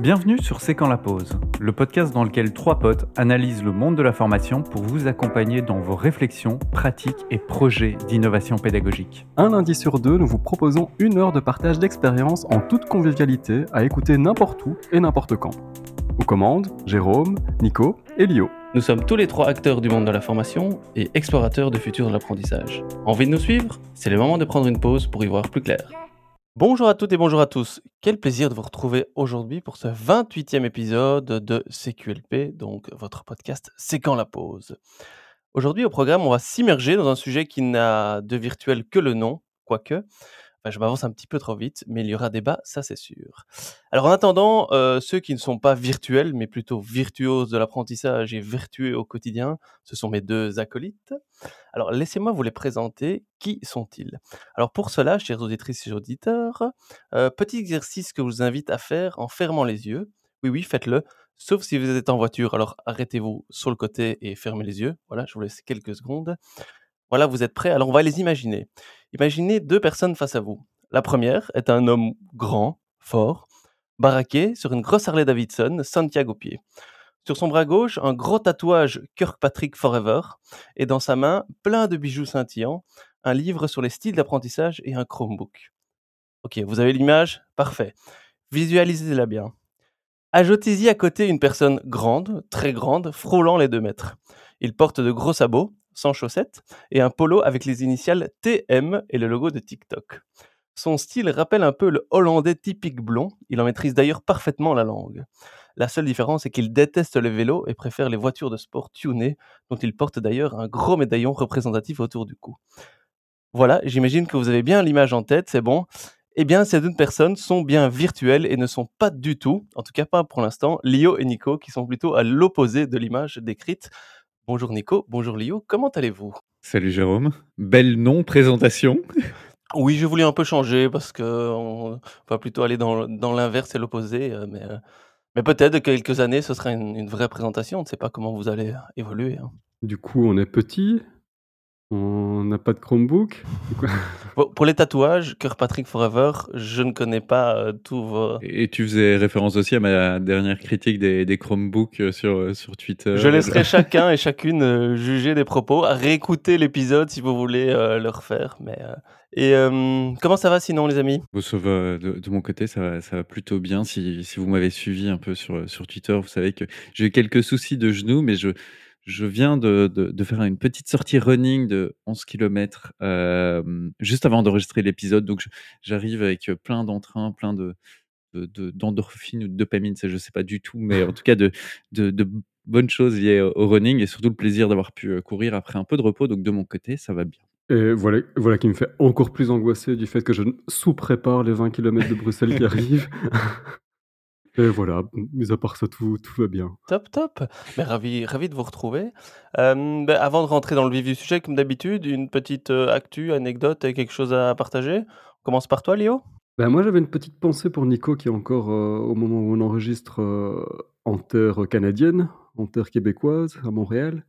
Bienvenue sur C'est quand la pause, le podcast dans lequel trois potes analysent le monde de la formation pour vous accompagner dans vos réflexions, pratiques et projets d'innovation pédagogique. Un lundi sur deux, nous vous proposons une heure de partage d'expériences en toute convivialité à écouter n'importe où et n'importe quand. Aux commandes, Jérôme, Nico et Lio. Nous sommes tous les trois acteurs du monde de la formation et explorateurs du futur de l'apprentissage. Envie de nous suivre? C'est le moment de prendre une pause pour y voir plus clair. Bonjour à toutes et bonjour à tous. Quel plaisir de vous retrouver aujourd'hui pour ce 28e épisode de CQLP, donc votre podcast C'est quand la pause. Aujourd'hui au programme, on va s'immerger dans un sujet qui n'a de virtuel que le nom, quoique. Je m'avance un petit peu trop vite, mais il y aura débat, ça c'est sûr. Alors en attendant, euh, ceux qui ne sont pas virtuels, mais plutôt virtuoses de l'apprentissage et vertueux au quotidien, ce sont mes deux acolytes. Alors laissez-moi vous les présenter. Qui sont-ils? Alors pour cela, chers auditrices et auditeurs, euh, petit exercice que je vous invite à faire en fermant les yeux. Oui, oui, faites-le. Sauf si vous êtes en voiture, alors arrêtez-vous sur le côté et fermez les yeux. Voilà, je vous laisse quelques secondes. Voilà, vous êtes prêts? Alors on va les imaginer. Imaginez deux personnes face à vous. La première est un homme grand, fort, baraqué sur une grosse Harley Davidson, Santiago pied. Sur son bras gauche, un gros tatouage Kirkpatrick Forever, et dans sa main, plein de bijoux scintillants, un livre sur les styles d'apprentissage et un Chromebook. Ok, vous avez l'image? Parfait. Visualisez-la bien. Ajoutez-y à côté une personne grande, très grande, frôlant les deux mètres. Il porte de gros sabots, sans chaussettes, et un polo avec les initiales TM et le logo de TikTok. Son style rappelle un peu le hollandais typique blond, il en maîtrise d'ailleurs parfaitement la langue. La seule différence est qu'il déteste le vélo et préfère les voitures de sport tunées, dont il porte d'ailleurs un gros médaillon représentatif autour du cou. Voilà, j'imagine que vous avez bien l'image en tête, c'est bon. Eh bien, ces deux personnes sont bien virtuelles et ne sont pas du tout, en tout cas pas pour l'instant, Lio et Nico, qui sont plutôt à l'opposé de l'image décrite. Bonjour Nico, bonjour Lio, comment allez-vous? Salut Jérôme, belle non-présentation. Oui, je voulais un peu changer parce que on va plutôt aller dans, l'inverse et l'opposé, euh, mais, euh, mais peut-être que quelques années, ce sera une, vraie présentation. On ne sait pas comment vous allez évoluer. Hein. Du coup, on est petit, on n'a pas de Chromebook Pour les tatouages, Patrick Forever, je ne connais pas euh, tous vos. Et tu faisais référence aussi à ma dernière critique des, des Chromebooks euh, sur, euh, sur Twitter. Je laisserai chacun et chacune juger des propos, réécouter l'épisode si vous voulez le refaire. Mais, et comment ça va sinon, les amis? Ça va, de, de, mon côté, ça va, ça va plutôt bien. Si, si vous m'avez suivi un peu sur, sur Twitter, vous savez que j'ai eu quelques soucis de genoux, mais je je viens de, de, faire une petite sortie running de 11 km juste avant d'enregistrer l'épisode. Donc, j'arrive avec plein d'entrain, plein de, d'endorphines ou de dopamine, ça, je ne sais pas du tout, mais en tout cas de, de, bonnes choses liées au running et surtout le plaisir d'avoir pu courir après un peu de repos. Donc, de mon côté, ça va bien. Et voilà, voilà qui me fait encore plus angoisser du fait que je sous-prépare les 20 km de Bruxelles qui arrivent. Et voilà, mais à part ça, tout, tout va bien. Top, top. Mais ravi, ravi de vous retrouver. Euh, ben, avant de rentrer dans le vif du sujet, comme d'habitude, une petite euh, actu, anecdote et quelque chose à partager. On commence par toi, Léo ben, Moi, j'avais une petite pensée pour Nico qui est encore, euh, au moment où on enregistre, en terre canadienne, en terre québécoise, à Montréal.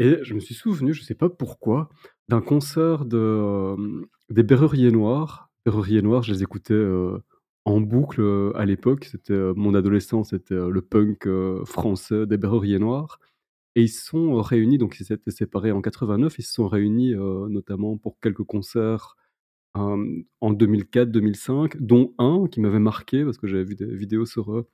Et je me suis souvenu, je ne sais pas pourquoi, d'un concert de, des Berruriers Noirs. Berruriers Noirs, je les écoutais en boucle euh, à l'époque. C'était euh, mon adolescence, c'était euh, le punk français des Berruriers Noirs. Et ils se sont réunis, donc ils s'étaient séparés en 89, ils se sont réunis notamment pour quelques concerts en 2004-2005, dont un qui m'avait marqué parce que j'avais vu des vidéos sur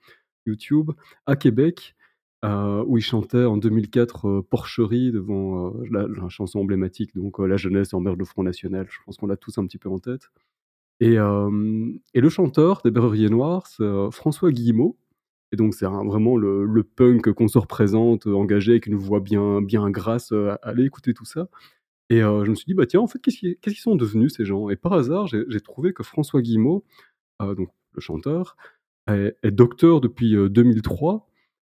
YouTube à Québec. où ils chantaient en 2004 Porcherie devant la, chanson emblématique, donc La jeunesse en mer de Front National. Je pense qu'on l'a tous un petit peu en tête. Et, le chanteur des Berruriers Noirs, c'est François Guillemot. Et donc, c'est vraiment le, punk qu'on se représente, engagé, avec une voix bien, bien grasse. allez écouter tout ça. Et je me suis dit, bah tiens, en fait, qu'est-ce qu'ils sont devenus ces gens? Et par hasard, j'ai trouvé que François Guillemot, donc le chanteur, est, docteur depuis 2003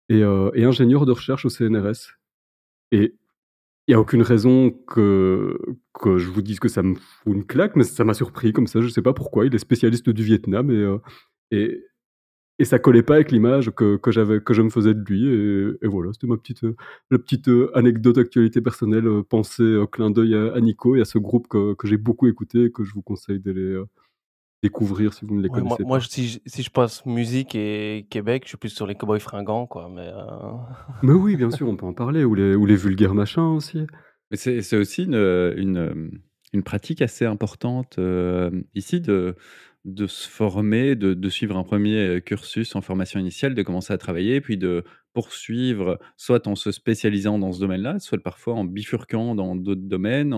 et, et, ingénieur de recherche au CNRS. Et n'y a aucune raison que, que je vous dise que ça me fout une claque, mais ça m'a surpris comme ça, je ne sais pas pourquoi. Il est spécialiste du Vietnam et, euh, et, et ça collait pas avec l'image que, que, que je me faisais de lui. Et, voilà, c'était ma petite, la petite euh, anecdote actualité personnelle, euh, pensée, clin d'œil à, Nico et à ce groupe que, que j'ai beaucoup écouté et que je vous conseille d'aller, découvrir si vous ne les Ouais, moi connaissez moi pas. je si je si je passe musique et Québec, je suis plus sur les Cowboys Fringants quoi, mais heu Mais oui, bien sûr, on peut en parler ou les ou les vulgaires machins aussi. Mais c'est c'est aussi une, une, pratique assez importante, hem, ici de de se former, de suivre un 1er, heu, cursus en formation initiale, de commencer à travailler, puis de poursuivre, soit en se spécialisant dans ce domaine-là, soit parfois en bifurquant dans d'autres domaines,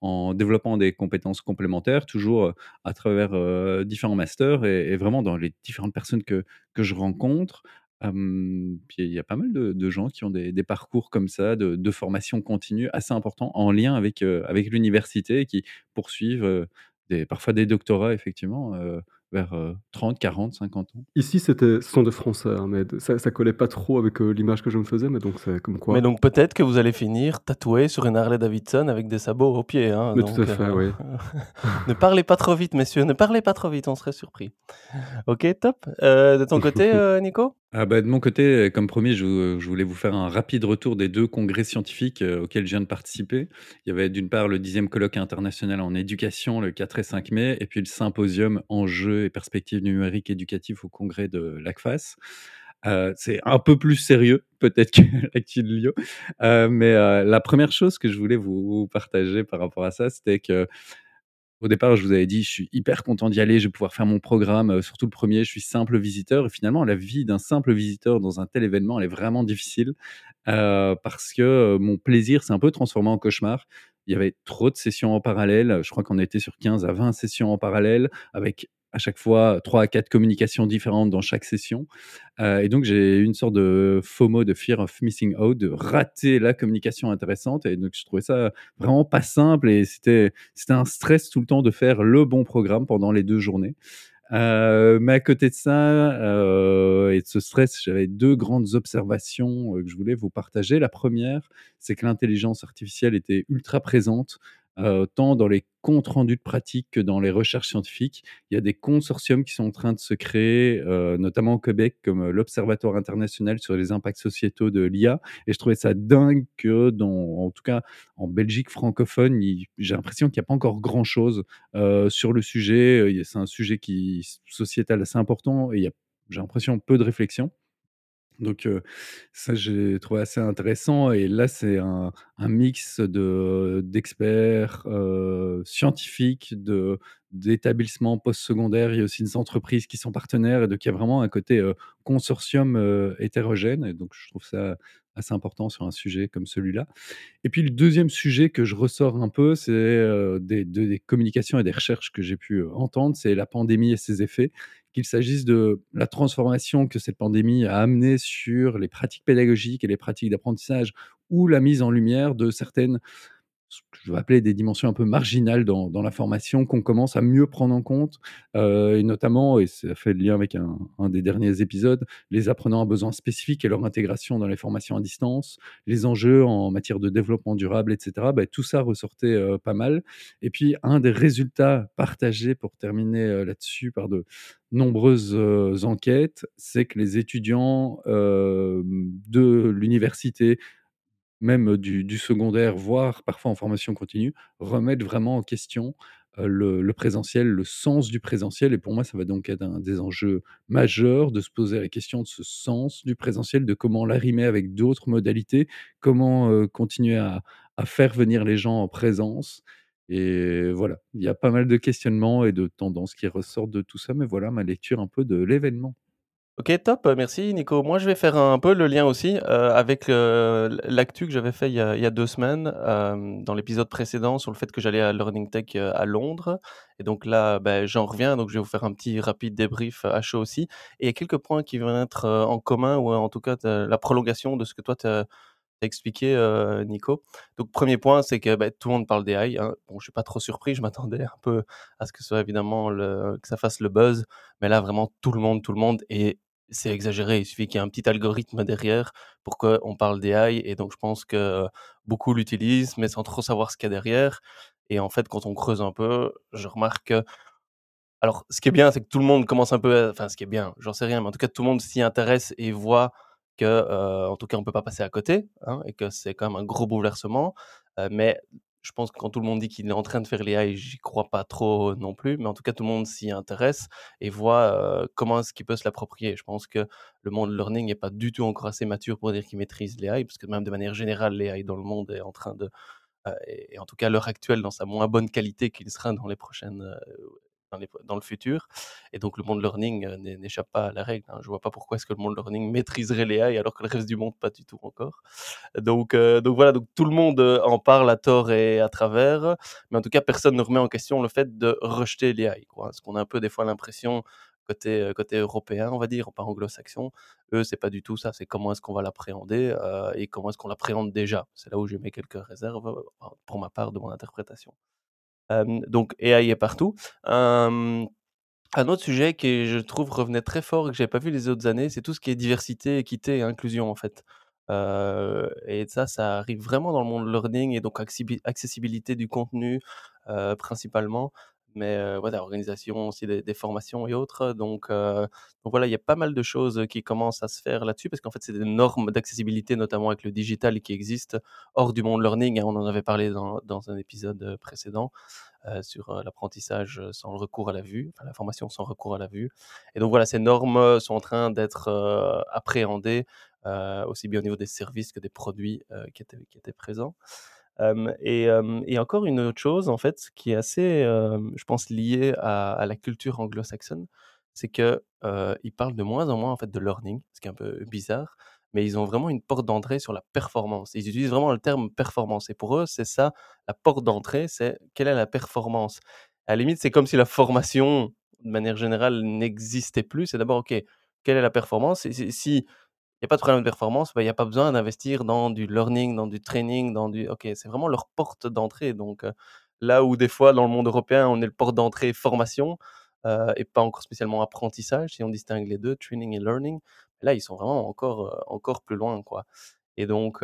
en développant des compétences complémentaires, toujours, heu, à travers, heu, différents masters et vraiment dans les différentes personnes que que je rencontre. Il y a pas mal de gens qui ont des parcours comme ça de formation continue assez importants en lien avec, avec l'université et qui poursuivent, des parfois des doctorats effectivement, heu, vers, heu, 30-40-50 ans. Ici, c'était ce sont des Français, hein, mais ça ça collait pas trop avec, heu, l'image que je me faisais, mais donc c'est comme Mais quoi donc peut-être que vous allez finir tatoué sur une Harley-Davidson avec des sabots aux pieds, hein, Mais tout à fait, oui. ne parlez pas trop vite messieurs, ne parlez pas trop vite, on serait surpris. OK, top. De ton côté, Nico? Ah bah, de mon côté, heu, comme promis, je vou je voulais vous faire un rapide retour des 2 congrès scientifiques, heu, auxquels je viens de participer. Il y avait d'une part le 10e colloque international en éducation le 4 et 5 mai et puis le symposium Enjeux et perspectives numériques éducatifs au congrès de l'ACFAS. Heu, c'est un peu plus sérieux peut-être que l'actu de Lyon, heu, mais la 1re chose que je voulais vous partager par rapport à ça, c'était qu'au départ, je vous avais dit: «Je suis hyper content d'y aller, je vais pouvoir faire mon programme, heu, surtout le 1er, je suis simple visiteur» et finalement la vie d'un simple visiteur dans un tel événement, elle est vraiment difficile, heu, parce que, heu, mon plaisir s'est un peu transformé en cauchemar. Il y avait trop de sessions en parallèle, je crois qu'on était sur 15 à 20 sessions en parallèle avec à chaque fois 3 à 4 communications différentes dans chaque session, heu et donc j'ai une sorte de FOMO, de Fear of Missing Out, de rater la communication intéressante et donc je trouvais ça vraiment pas simple et c'était c'était un stress tout le temps de faire le bon programme pendant les 2 journées. Heu, mais à côté de ça, et de ce stress, j'avais 2 grandes observations, que je voulais vous partager. La 1re, c'est que l'intelligence artificielle était ultra présente, heu, tant dans les comptes rendus de pratique que dans les recherches scientifiques. Il y a des consortiums qui sont en train de se créer, heu, notamment au Québec, comme l'Observatoire international sur les impacts sociétaux de l'IA et je trouvais ça dingue que en tout cas en Belgique francophone, j'ai l'impression qu'il y a pas encore grand chose, heu, sur le sujet, c'est un sujet qui sociétal assez important et j'ai l'impression peu de réflexion. Donc ça j'ai trouvé assez intéressant et là, c'est un mix de d'experts, scientifiques, d'établissements postsecondaires. Il y a aussi des entreprises qui sont partenaires et donc il y a vraiment un côté, consortium, hétérogène et donc je trouve ça assez important sur un sujet comme celui-là. Et puis le 2e sujet que je ressors un peu, c'est, des de des communications et des recherches que j'ai pu, entendre, c'est la pandémie et ses effets. Qu'il s'agisse de la transformation que cette pandémie a amenée sur les pratiques pédagogiques et les pratiques d'apprentissage ou la mise en lumière de certaines, ce que je vais appeler des dimensions un peu marginales dans la formation qu'on commence à mieux prendre en compte, heu et notamment et ça fait le lien avec un des derniers épisodes, les apprenants à besoins spécifiques et leur intégration dans les formations à distance, les enjeux en matière de développement durable et cetera. Bah, tout ça ressortait, heu, pas mal et puis un des résultats partagés pour terminer, heu, là-dessus par de nombreuses, enquêtes, c'est que les étudiants, de l'université, même du secondaire, voire parfois en formation continue, remettent vraiment en question, le présentiel, le sens du présentiel et pour moi, ça va donc être un des enjeux majeurs de se poser la question de ce sens du présentiel, de comment l'arrimer avec d'autres modalités, comment, continuer à à faire venir les gens en présence et voilà. Il y a pas mal de questionnements et de tendances qui ressortent de tout ça, mais voilà ma lecture un peu de l'événement. OK, top, merci Nico. Moi, je vais faire un peu le lien aussi, heu, avec, heu, l'actu que j'avais fait il y a 2 semaines, dans l'épisode précédent sur le fait que j'allais à Learning Tech, à Londres et donc là, bah, j'en reviens, donc je vais vous faire un petit rapide débrief à chaud aussi et il y a quelques points qui vont être, en commun ou en tout cas la prolongation de ce que toi tu expliqué, Nico. Donc 1er point, c'est que, bah, tout le monde parle d'AI, hein. Bon, je suis pas trop surpris, je m'attendais un peu à ce que soit évidemment le que ça fasse le buzz, mais là vraiment tout le monde tout le monde et c'est exagéré. Il suffit qu'il y ait un petit algorithme derrière pour qu'on parle d'AI et donc je pense que beaucoup l'utilisent, mais sans trop savoir ce qu'il y a derrière et en fait, quand on creuse un peu, je remarque que alors ce qui est bien, c'est que tout le monde commence un peu enfin ce qui est bien, j'en sais rien, mais en tout cas tout le monde s'y intéresse et voit que, en tout cas on peut pas passer à côté, hein et que c'est quand même un gros bouleversement, mais je pense que quand tout le monde dit qu'il est en train de faire l'AI, j'y crois pas trop non plus, mais en tout cas, tout le monde s'y intéresse et voit comment est-ce qu'il peut se l'approprier. Je pense que le monde learning n'est pas du tout encore assez mature pour dire qu'il maîtrise l'AI, parce que même de manière générale, l'AI dans le monde est en train de, euh, et, en tout cas à l'heure actuelle, dans sa moins bonne qualité qu'il sera dans les prochaines dans, le futur. Et donc, le monde learning n'échappe pas à la règle. Hein. Je vois pas pourquoi est-ce que le monde learning maîtriserait les AI alors que le reste du monde, pas du tout encore. Donc, donc voilà, donc tout le monde en parle à tort et à travers. Mais en tout cas, personne ne remet en question le fait de rejeter les AI. Quoi. Parce qu'on a un peu des fois l'impression côté, côté européen, on va dire, pas anglo-saxon. Eux, c'est pas du tout ça. C'est comment est-ce qu'on va l'appréhender et comment est-ce qu'on l'appréhende déjà. C'est là où je mets quelques réserves, pour ma part, de mon interprétation donc AI est partout. un autre sujet qui, je trouve, revenait très fort et que j'avais pas vu les autres années, c'est tout ce qui est diversité, équité et inclusion, en fait. et ça, ça arrive vraiment dans le monde learning et donc accessibilité du contenu, principalement mais euh, voilà, organisation aussi des, formations et autres. Donc, donc voilà, il y a pas mal de choses qui commencent à se faire là-dessus parce qu'en fait, c'est des normes d'accessibilité, notamment avec le digital, qui existent hors du monde learning. Hein, on en avait parlé dans, un épisode précédent sur l'apprentissage sans le recours à la vue, la formation sans recours à la vue. Et donc voilà, ces normes sont en train d'être appréhendées aussi bien au niveau des services que des produits qui étaient présents et, encore une autre chose, en fait, qui est assez, je pense, liée à, la culture anglo-saxonne, c'est que ils parlent de moins en moins en fait de learning, ce qui est un peu bizarre, mais ils ont vraiment une porte d'entrée sur la performance. Ils utilisent vraiment le terme performance, et pour eux, c'est ça, la porte d'entrée, c'est quelle est la performance? À la limite, c'est comme si la formation, de manière générale, n'existait plus. C'est d'abord, ok, quelle est la performance? N'y a pas de problème de performance, bah, il n'y a pas besoin d'investir dans du learning, dans du training, dans du... Ok, c'est vraiment leur porte d'entrée. Donc là où des fois dans le monde européen, on est le porte d'entrée formation et pas encore spécialement apprentissage, si on distingue les deux, training et learning, là ils sont vraiment encore, encore plus loin. quoi. Et donc,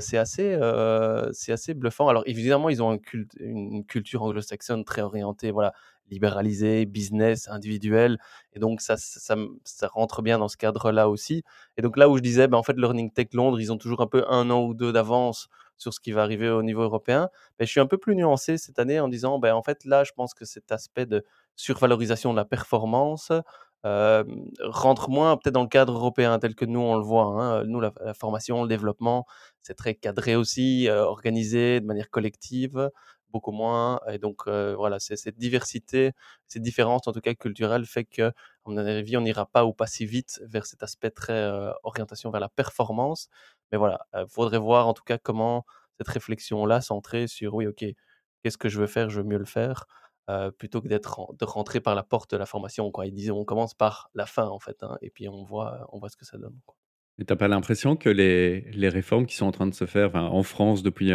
c'est assez, assez bluffant. Alors, évidemment, ils ont une culture anglo-saxonne très orientée, voilà, libéralisée, business, individuel. Et donc, ça, ça, ça rentre bien dans ce cadre-là aussi. Et donc, là où je disais, ben, en fait, Learning Tech Londres, ils ont toujours un peu un an ou deux d'avance sur ce qui va arriver au niveau européen. Mais je suis un peu plus nuancé cette année en disant, ben, en fait, là, je pense que cet aspect de survalorisation de la performance, rentre moins peut-être dans le cadre européen tel que nous on le voit. Hein. Nous, la, formation, le développement, c'est très cadré aussi, organisé de manière collective, beaucoup moins. Et donc voilà, c'est cette diversité, cette différence en tout cas culturelle fait que, à mon avis, on n'ira pas ou pas si vite vers cet aspect très orientation vers la performance. Mais voilà, il faudrait voir en tout cas comment cette réflexion-là centrée sur oui, ok, qu'est-ce que je veux faire, je veux mieux le faire. Euh, plutôt que d'être de rentrer par la porte de la formation. Quoi. Ils disaient on commence par la fin en fait, hein, et puis on voit, on voit ce que ça donne. Quoi. Et t'as pas l'impression que les, les, réformes qui sont en train de se faire en France depuis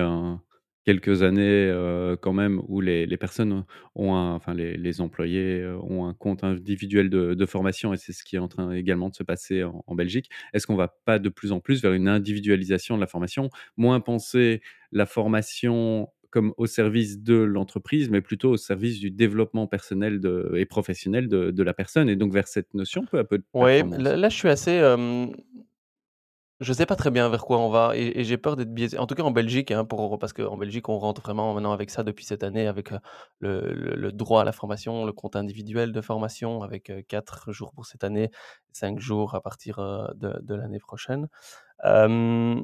quelques années euh, quand même, où les, les personnes ont enfin les, les, employés euh, ont un compte individuel de, de formation, et c'est ce qui est en train également de se passer en, en Belgique, est-ce qu'on va pas de plus en plus vers une individualisation de la formation, moins penser la formation comme au service de l'entreprise, mais plutôt au service du développement personnel de, et professionnel de, de, la personne, et donc vers cette notion peu à peu de Oui, là, je suis assez... Euh, je sais pas très bien vers quoi on va, et, j'ai peur d'être biaisé. En tout cas en Belgique, hein, pour, parce qu'en Belgique, on rentre vraiment maintenant avec ça depuis cette année, avec le, le, droit à la formation, le compte individuel de formation, avec 4 jours pour cette année, 5 jours à partir de, de l'année prochaine. Euh,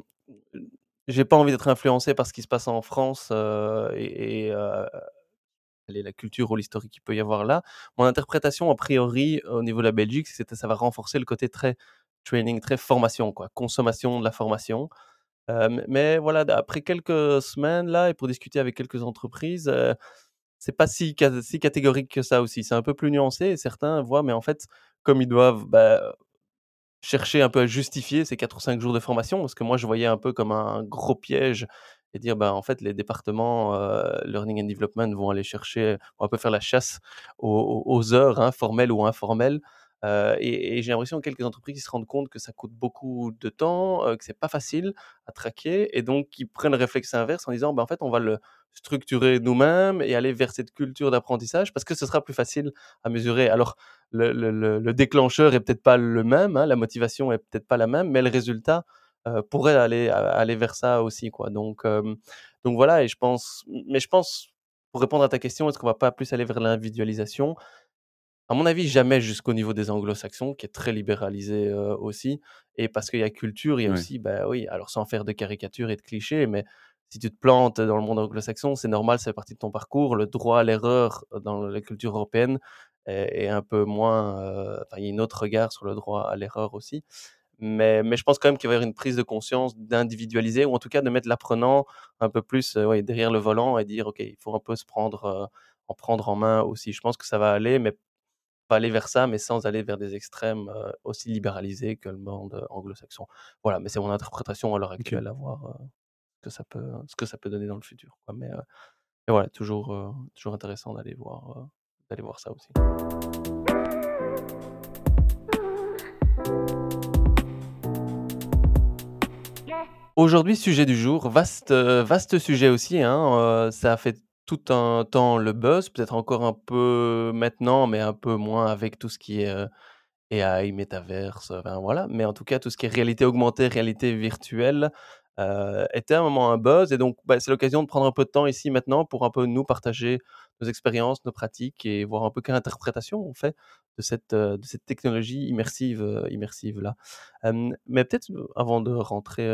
j'ai pas envie d'être influencé par ce qui se passe en France et, euh, la culture ou l'historique qu'il peut y avoir là. Mon interprétation, a priori, au niveau de la Belgique, c'est que ça va renforcer le côté très training, très formation, quoi, consommation de la formation. Mais voilà, après quelques semaines là, et pour discuter avec quelques entreprises, c'est pas si, si, catégorique que ça aussi. C'est un peu plus nuancé. Et certains voient, mais en fait, comme ils doivent bah, chercher un peu à justifier ces 4 ou 5 jours de formation, parce que moi, je voyais un peu comme un gros piège et dire, ben, en fait, les départements euh, Learning and Development vont aller chercher, on va peu faire la chasse aux, heures, hein, formelles ou informelles. Et, j'ai l'impression que quelques entreprises se rendent compte que ça coûte beaucoup de temps, euh, que c'est pas facile à traquer, et donc ils prennent le réflexe inverse en disant, ben, en fait, on va le structurer nous-mêmes et aller vers cette culture d'apprentissage parce que ce sera plus facile à mesurer. Alors, le déclencheur est peut-être pas le même, hein, la motivation est peut-être pas la même, mais le résultat pourrait aller aller vers ça aussi, quoi. Donc donc voilà et je pense mais je pense, pour répondre à ta question, est-ce qu'on va pas plus aller vers l'individualisation? À mon avis, jamais jusqu'au niveau des anglo-saxons, qui est très libéralisé, aussi et parce qu'il y a culture, il y a aussi, bah, oui, alors sans faire de caricatures et de clichés, mais si tu te plantes dans le monde anglo-saxon, c'est normal, ça fait partie de ton parcours. Le droit à l'erreur dans la culture européenne est un peu moins, enfin, il y a un autre regard sur le droit à l'erreur aussi. Mais mais je pense quand même qu'il va y avoir une prise de conscience d'individualiser ou en tout cas de mettre l'apprenant un peu plus, ouais, derrière le volant et dire: «OK, il faut un peu se prendre, en prendre en main aussi». Je pense que ça va aller, mais pas aller vers ça, mais sans aller vers des extrêmes, aussi libéralisés que le monde anglo-saxon. Voilà, mais c'est mon interprétation à l'heure actuelle, à voir, que ça peut ce que ça peut donner dans le futur, quoi. Mais, mais voilà, toujours, toujours intéressant d'aller voir, d'aller voir ça aussi. Aujourd'hui, sujet du jour, vaste, vaste sujet aussi, hein, ça a fait tout un temps le buzz, peut-être encore un peu maintenant, mais un peu moins avec tout ce qui est, AI, métaverse, enfin voilà. Mais en tout cas, tout ce qui est réalité augmentée, réalité virtuelle, euh, était un moment un buzz. Et donc, bah, c'est l'occasion de prendre un peu de temps ici maintenant pour un peu nous partager nos expériences, nos pratiques et voir un peu quelle interprétation on fait de cette, euh, de cette technologie immersive, euh, immersive là. mais peut-être avant de rentrer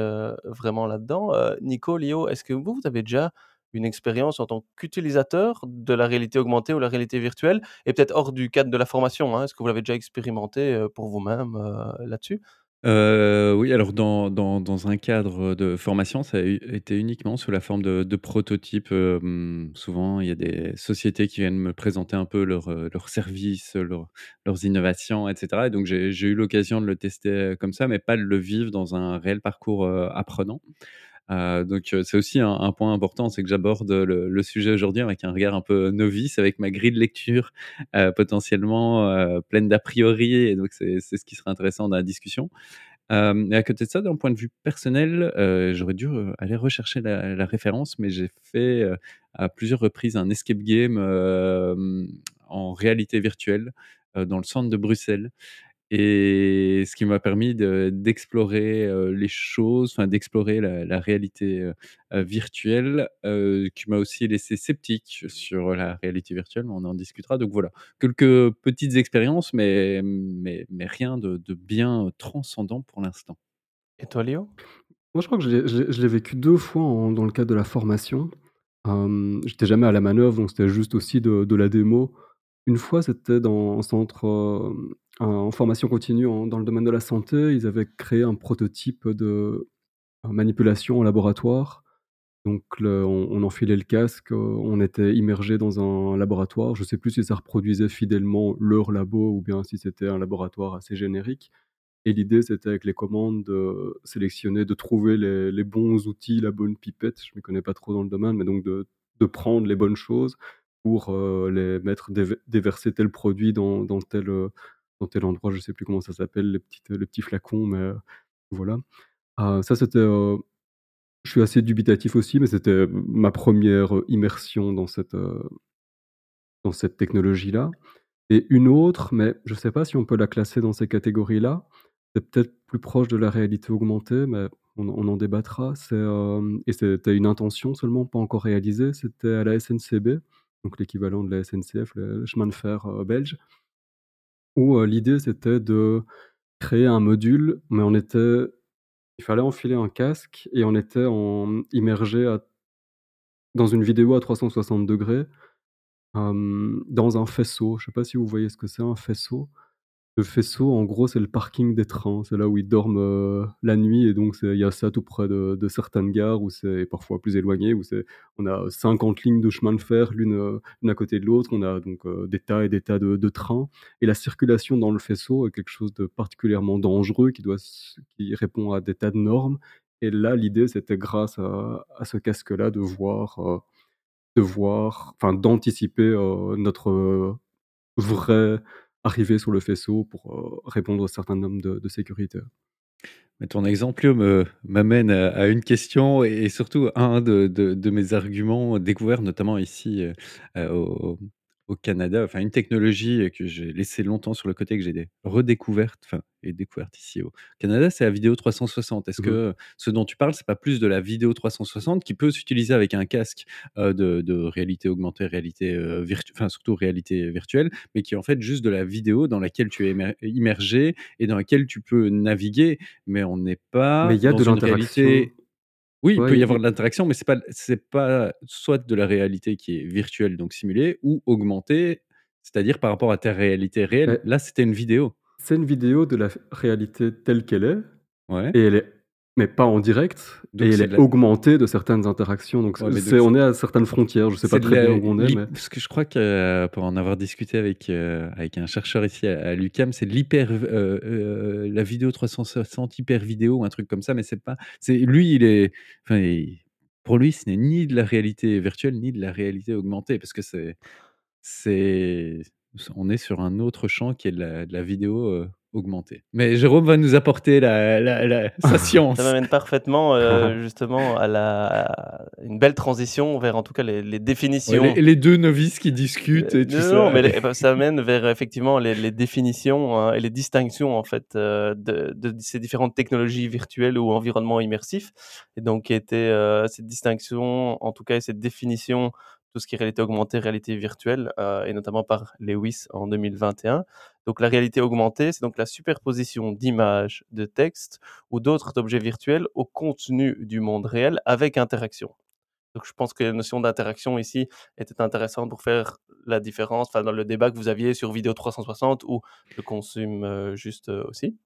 vraiment là-dedans, Nico, Léo, est-ce que vous, vous avez déjà une expérience en tant qu'utilisateur de la réalité augmentée ou la réalité virtuelle et peut-être hors du cadre de la formation, hein? Est-ce que vous l'avez déjà expérimenté, pour vous-même, là-dessus? Heu, oui, alors dans dans un cadre, de formation, ça a été uniquement sous la forme de prototypes, souvent il y a des sociétés qui viennent me présenter un peu leurs, services, leurs innovations et cetera et donc j'ai eu l'occasion de le tester, comme ça, mais pas de le vivre dans un réel parcours, apprenant. Heu, donc heu, c'est aussi un point important, c'est que j'aborde le sujet aujourd'hui avec un regard un peu novice, avec ma grille de lecture, heu, potentiellement, pleine d'a priori et donc c'est ce qui serait intéressant dans la discussion. Et à côté de ça, d'un point de vue personnel, j'aurais dû, aller rechercher la référence, mais j'ai fait, à plusieurs reprises un escape game, en réalité virtuelle, dans le centre de Bruxelles et ce qui m'a permis de d'explorer, heu, les choses, enfin d'explorer la la réalité, heu heu, virtuelle, qui m'a aussi laissé sceptique sur la réalité virtuelle, mais on en discutera. Donc voilà, quelques petites expériences, mais mais mais rien de de bien transcendant pour l'instant. Et toi, Léo? Moi, je crois que je l'ai vécu 2 fois en dans le cadre de la formation. Hem, j'étais jamais à la manœuvre, donc c'était juste aussi de de la démo. Une fois, c'était dans un centre, en formation continue dans le domaine de la santé. Ils avaient créé un prototype de, heu, manipulation en laboratoire. Donc on on enfilait le casque, heu, on était immergé dans un laboratoire. Je sais plus si ça reproduisait fidèlement leur labo ou bien si c'était un laboratoire assez générique et l'idée, c'était avec les commandes de sélectionner, de trouver les bons outils, la bonne pipette. Je ne m'y connais pas trop dans le domaine, mais donc de prendre les bonnes choses pour, heu, les mettre déve déverser tel produit dans tel, dans tel endroit. Je sais plus comment ça s'appelle, les petits flacons, mais, heu, voilà. Ah ça, c'était, heu, je suis assez dubitatif aussi, mais c'était ma première immersion dans cette, technologie-là et une autre, mais je sais pas si on peut la classer dans ces catégories-là. C'est peut-être plus proche de la réalité augmentée, mais on en débattra. Et c'était une intention seulement, pas encore réalisée. C'était à la SNCB, donc l'équivalent de la SNCF, le chemin de fer, belge où, l'idée c'était de créer un module, mais on était il fallait enfiler un casque et on était en immergé dans une vidéo à 360°, hem, dans un faisceau. Je sais pas si vous voyez ce que c'est un faisceau? Le faisceau, en gros, c'est le parking des trains. C'est là où ils dorment, heu, la nuit et donc il y a ça tout près de certaines gares où c'est parfois plus éloigné, où on a 50 lignes de chemin de fer, l'une, heu, l'une à côté de l'autre. On a donc, heu, des tas et des tas de trains et la circulation dans le faisceau est quelque chose de particulièrement dangereux qui doit qui répond à des tas de normes et là, l'idée, c'était grâce à ce casque-là de voir, de voir, enfin d'anticiper, notre, heu, arrivée sur le faisceau pour, heu, répondre à certains normes de de sécurité. Mais ton exemple, me m'amène à à une question et surtout un de mes arguments découverts, notamment ici, heu, au au Canada, enfin une technologie que j'ai laissée longtemps sur le côté, que j'ai dé redécouverte, enfin et découverte ici au Canada, c'est la vidéo 360. Est-ce Mmh mh. que ce dont tu parles, c'est pas plus de la vidéo 360 qui peut s'utiliser avec un casque, de de réalité augmentée, réalité, heu, virtu enfin surtout réalité virtuelle, mais qui est en fait juste de la vidéo dans laquelle tu es immergé et dans laquelle tu peux naviguer, mais on n'est Mais pas il y a dans de une réalité oui, il Ouais, peut y il avoir de l'interaction, mais c'est pas c'est pas soit de la réalité qui est virtuelle, donc simulée ou augmentée, c'est-à-dire par rapport à ta réalité réelle. Là, c'était une vidéo. c'est une vidéo de la réalité telle qu'elle est Ouais. et elle est mais pas en direct et elle est la augmentée de certaines interactions, donc Ouais, on est à certaines frontières, je sais pas très bien où on est, mais parce que je crois que pour en avoir discuté avec, heu, avec un chercheur ici à à l'UQAM, c'est l'hyper v heu heu, la vidéo 360 hyper vidéo ou un truc comme ça, mais c'est pas c'est lui, il est enfin il pour lui, ce n'est ni de la réalité virtuelle, ni de la réalité augmentée parce que c'est c'est on est sur un autre champ qui est de la de la vidéo, Mais Jérôme va nous apporter la la la sa Ça science. m'amène parfaitement, heu, justement à la à une belle transition vers en tout cas les les Ouais, les définitions les 2 novices qui discutent et tout non, ça, non, mais les bah, ça mène vers effectivement les les définitions, hein, et les distinctions en fait, heu, de de ces différentes technologies virtuelles ou environnements immersifs et donc qui étaient, heu, cette distinction, en tout cas et cette définition, tout ce qui est réalité augmentée, réalité virtuelle, et notamment par Lewis en 2021. Donc la réalité augmentée, c'est donc la superposition d'images, de textes ou d'autres objets virtuels au contenu du monde réel avec interaction. Donc je pense que la notion d'interaction ici était intéressante pour faire la différence, enfin dans le débat que vous aviez sur Vidéo 360 ou le consume, heu, juste, heu, aussi.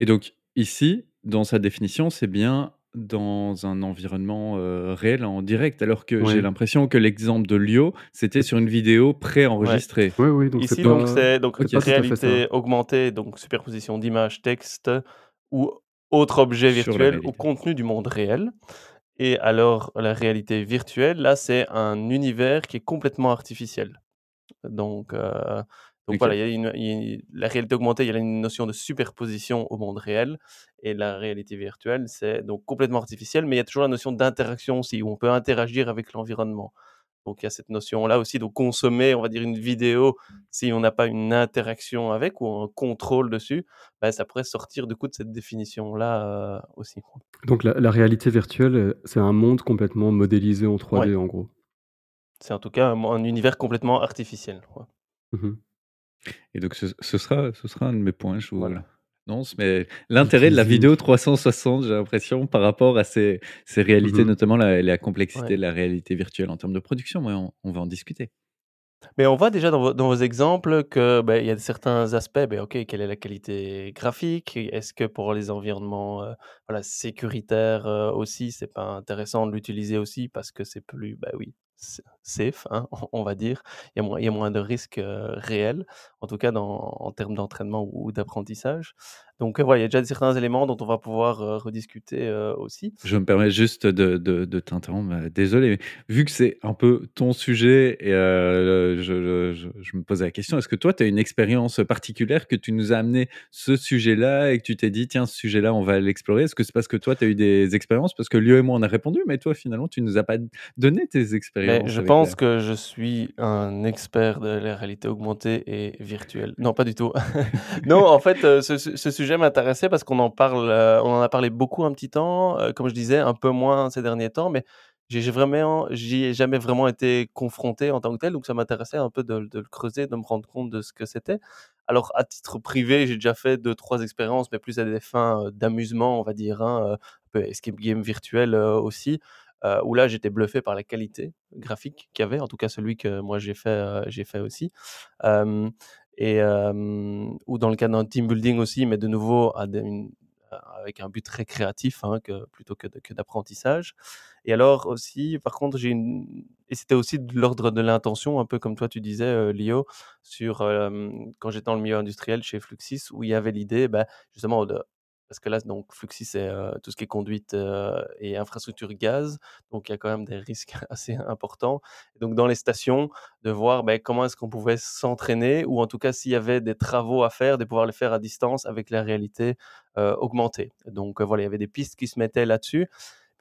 Et donc ici, dans sa définition, c'est bien dans un environnement, heu, réel en direct, alors que j'ai l'impression que l'exemple de Lio, c'était sur une vidéo Ouais. préenregistrée. Oui, oui, donc c'est Ici donc c'est donc réalité augmentée, donc superposition d'images, textes ou autres objets virtuels au contenu du monde réel et alors la réalité virtuelle, là, c'est un univers qui est complètement artificiel. Donc, heu, donc voilà, OK. il y a une il y a une la réalité augmentée, il y a une notion de superposition au monde réel et la réalité virtuelle, c'est donc complètement artificiel, mais il y a toujours la notion d'interaction aussi, où on peut interagir avec l'environnement. Donc il y a cette notion-là aussi, donc consommer, on va dire, une vidéo, si on n'a pas une interaction avec ou un contrôle dessus, bah, ça pourrait sortir du coup de cette définition-là, heu, aussi. Donc la la réalité virtuelle, heu, c'est un monde complètement modélisé en Ouais. 3D, en gros? C'est en tout cas un univers complètement artificiel, ouais. Mmh mh. Et donc ce ce sera ce sera un de mes points, je vous Voilà. l'annonce, mais l'intérêt de la vidéo 360, j'ai l'impression, par rapport à ces ces réalités, mh. notamment la la complexité Ouais. de la réalité virtuelle en termes de production, ouais, on on va en discuter. Mais on voit déjà dans vos dans vos exemples que, bah, il y a certains aspects, beh, OK, quelle est la qualité graphique? Est-ce que pour les environnements, voilà, sécuritaires, heu, aussi, c'est pas intéressant de l'utiliser aussi parce que c'est plus, bah, oui, safe, hein, on va dire. Il y a moins il y a moins de risques, heu, réels, en tout cas dans en termes d'entraînement ou d'apprentissage. Donc, heu, ouais, il y a déjà certains éléments dont on va pouvoir, heu, rediscuter, aussi. Je me permets juste de de de t'interrompre, désolé, mais vu que c'est un peu ton sujet et je je je je me posais la question, est-ce que toi, tu as une expérience particulière que tu nous as amené ce sujet-là et que tu t'es dit: «Tiens, ce sujet-là, on va l'explorer»? Est-ce que c'est parce que toi, tu as eu des expériences? Parce que Lio et moi, on a répondu, mais toi, finalement, tu nous as pas donné tes Mais expériences je avec pense que je suis un expert de la réalité augmentée et virtuelle. Non, pas du tout. Non, en fait, heu, ce sujet m'intéressait parce qu'on en parle, heu, on en a parlé beaucoup un petit temps, heu, comme je disais, un peu moins ces derniers temps, mais j'ai vraiment j'y ai jamais vraiment été confronté en tant que tel, donc ça m'intéressait un peu de le creuser, de me rendre compte de ce que c'était. Alors à titre privé, j'ai déjà fait 2-3 expériences, mais plus à des fins, d'amusement, on va dire, hein, un peu escape game virtuel, aussi, heu, où là, j'étais bluffé par la qualité graphique qu'il y avait, en tout cas celui que moi j'ai fait, j'ai fait aussi. Hem et ou dans le cas d'un team building aussi, mais de nouveau avec un but très créatif, hein, que plutôt que d'apprentissage et alors aussi, par contre, j'ai une et c'était aussi de l'ordre de l'intention, un peu comme toi tu disais, heu, Lio, sur, hem, quand j'étais dans le milieu industriel chez Fluxys, où il y avait l'idée, bah, justement de parce que là, donc Fluxys, c'est, heu, tout ce qui est conduite, heu et infrastructure gaz, donc il y a quand même des risques assez importants. Donc dans les stations, de voir, beh, comment est-ce qu'on pouvait s'entraîner ou en tout cas, s'il y avait des travaux à faire, de pouvoir les faire à distance avec la réalité, heu, augmentée. Donc, voilà, il y avait des pistes qui se mettaient là-dessus,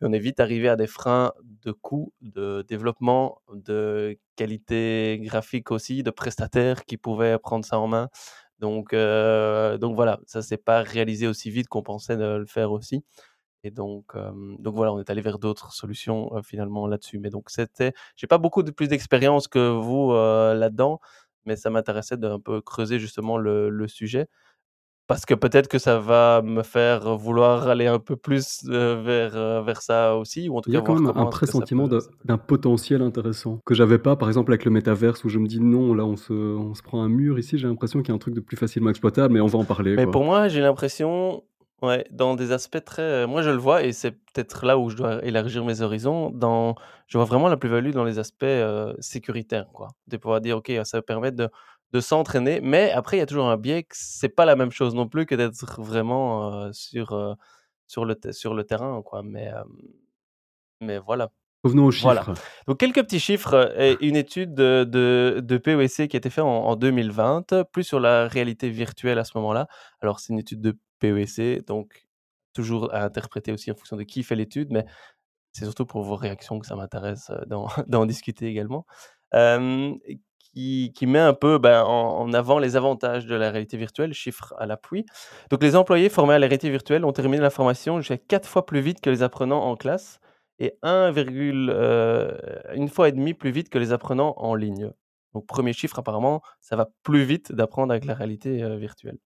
on est vite arrivé à des freins de coût, de développement, de qualité graphique aussi, de prestataires qui pouvaient prendre ça en main. Donc, euh, donc voilà, ça s'est pas réalisé aussi vite qu'on pensait de le faire aussi. Et donc, euh, donc voilà, on est allé vers d'autres solutions euh, finalement là-dessus. Mais donc c'était, j'ai pas beaucoup de plus d'expérience que vous là-dedans, mais ça m'intéressait d'un peu creuser justement le, le sujet parce que peut-être que ça va me faire vouloir aller un peu plus vers, vers ça aussi, ou en tout Il y cas a quand voir même un pressentiment peut. d'un potentiel intéressant que j'avais pas, par exemple, avec le métaverse où je me dis non, là on se, on se prend un mur. Ici, j'ai l'impression qu'il y a un truc de plus facilement exploitable, mais on va en parler, Mais quoi. pour moi, j'ai l'impression, ouais, dans des aspects très. Moi, je le vois, et c'est peut-être là où je dois élargir mes horizons. Dans, je vois vraiment la plus-value dans les aspects euh, sécuritaires, quoi. De pouvoir dire, OK, ça va permettre de, de s'entraîner, mais après, il y a toujours un biais que c'est pas la même chose non plus que d'être vraiment euh, sur, euh, sur, le, sur le terrain, quoi. Mais, euh, mais voilà. Revenons aux Voilà. chiffres. Donc, quelques petits chiffres et une étude de, de, qui a été faite en, en 2020, plus sur la réalité virtuelle à ce moment-là. Alors, c'est une étude de POEC, donc toujours à interpréter aussi en fonction de qui fait l'étude, mais c'est surtout pour vos réactions que ça m'intéresse d'en d'en discuter également. Euh, qui, met un peu ben, en, avant les avantages de la réalité virtuelle, chiffres à l'appui. Donc, les employés formés à la réalité virtuelle ont terminé la formation jusqu'à 4 fois plus vite que les apprenants en classe et 1, euh, une fois et demi plus vite que les apprenants en ligne. Donc, premier chiffre, apparemment, ça va plus vite d'apprendre avec la réalité euh, virtuelle.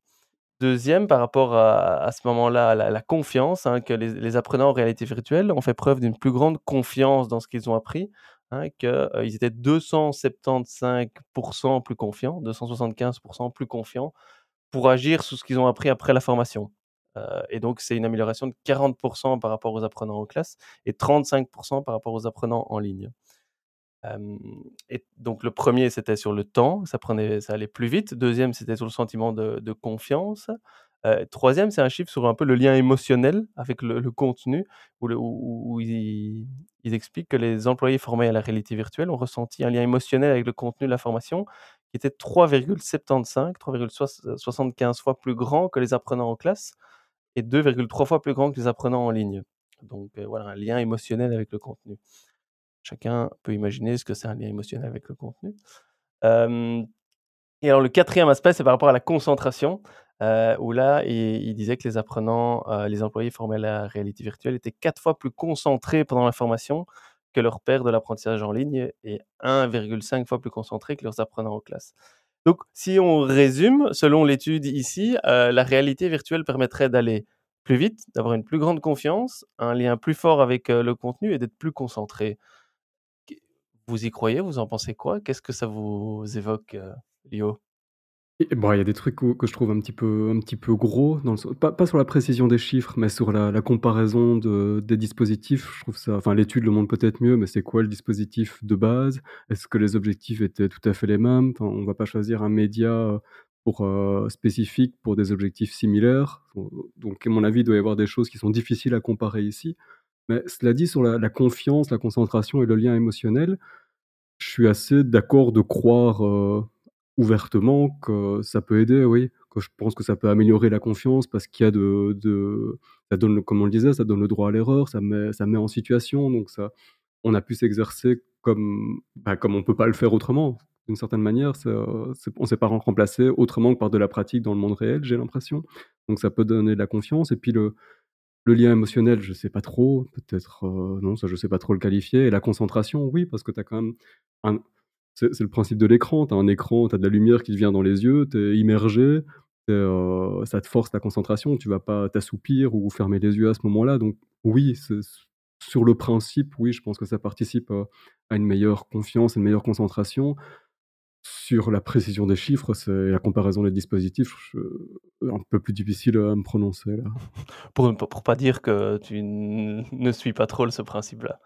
Deuxième, par rapport à, ce moment-là, la, confiance, hein, que les apprenants en réalité virtuelle ont fait preuve d'une plus grande confiance dans ce qu'ils ont appris, hein, qu'ils étaient 275% plus confiants, 275% plus confiants pour agir sur ce qu'ils ont appris après la formation. Et donc, c'est une amélioration de 40% par rapport aux apprenants en classe et 35% par rapport aux apprenants en ligne. Et donc, le premier, c'était sur le temps, ça, prenait, ça allait plus vite. Deuxième, c'était sur le sentiment de confiance. Troisième, c'est un chiffre sur un peu le lien émotionnel avec le, contenu, où, ils, expliquent que les employés formés à la réalité virtuelle ont ressenti un lien émotionnel avec le contenu de la formation qui était 3,75, 3,75 fois plus grand que les apprenants en classe et 2,3 fois plus grand que les apprenants en ligne. Donc voilà, un lien émotionnel avec le contenu. Chacun peut imaginer ce que c'est un lien émotionnel avec le contenu. Et alors le quatrième aspect, c'est par rapport à la concentration, euh, où là, il, disait que les apprenants, euh, les employés formés à la réalité virtuelle étaient quatre fois plus concentrés pendant la formation que leurs pairs de l'apprentissage en ligne et 1,5 fois plus concentrés que leurs apprenants en classe. Donc, si on résume, selon l'étude ici, euh, la réalité virtuelle permettrait d'aller plus vite, d'avoir une plus grande confiance, un lien plus fort avec euh, le contenu et d'être plus concentré. Vous y croyez? Vous en pensez quoi? Qu'est-ce que ça vous évoque, Lio? Et, bon, il y a des trucs que, je trouve un petit peu, un petit peu gros, pas, pas, sur la précision des chiffres, mais sur la, comparaison de, des dispositifs. Je trouve ça, enfin, l'étude le montre peut-être mieux, mais c'est quoi le dispositif de base? Est-ce que les objectifs étaient tout à fait les mêmes? On va pas choisir un média pour, euh, spécifique pour des objectifs similaires. Donc, à mon avis, il doit y avoir des choses qui sont difficiles à comparer ici. Mais cela dit, sur la, la confiance, la concentration et le lien émotionnel, je suis assez d'accord de croire euh, ouvertement que ça peut aider, oui. Que je pense que ça peut améliorer la confiance parce qu'il y a de, de, ça donne, comme on le disait, ça donne le droit à l'erreur, ça met, ça met en situation, donc ça, on a pu s'exercer comme, bah, comme on peut pas le faire autrement. D'une certaine manière, on s'est pas remplacé autrement que par de la pratique dans le monde réel, j'ai l'impression. Donc ça peut donner de la confiance. Et puis le, le lien émotionnel, je sais pas trop, peut-être euh, non, ça je sais pas trop le qualifier. Et la concentration, oui, parce que tu as quand même. C'est le principe de l'écran, tu as un écran, tu as de la lumière qui te vient dans les yeux, tu es immergé, euh, ça te force la concentration, tu vas pas t'assoupir ou fermer les yeux à ce moment-là. Donc oui, sur le principe, oui, je pense que ça participe à, à une meilleure confiance, une meilleure concentration. Sur la précision des chiffres, c'est la comparaison des dispositifs, je, un peu plus difficile à me prononcer là. Pour, pour pas dire que tu ne suis pas trop ce principe-là.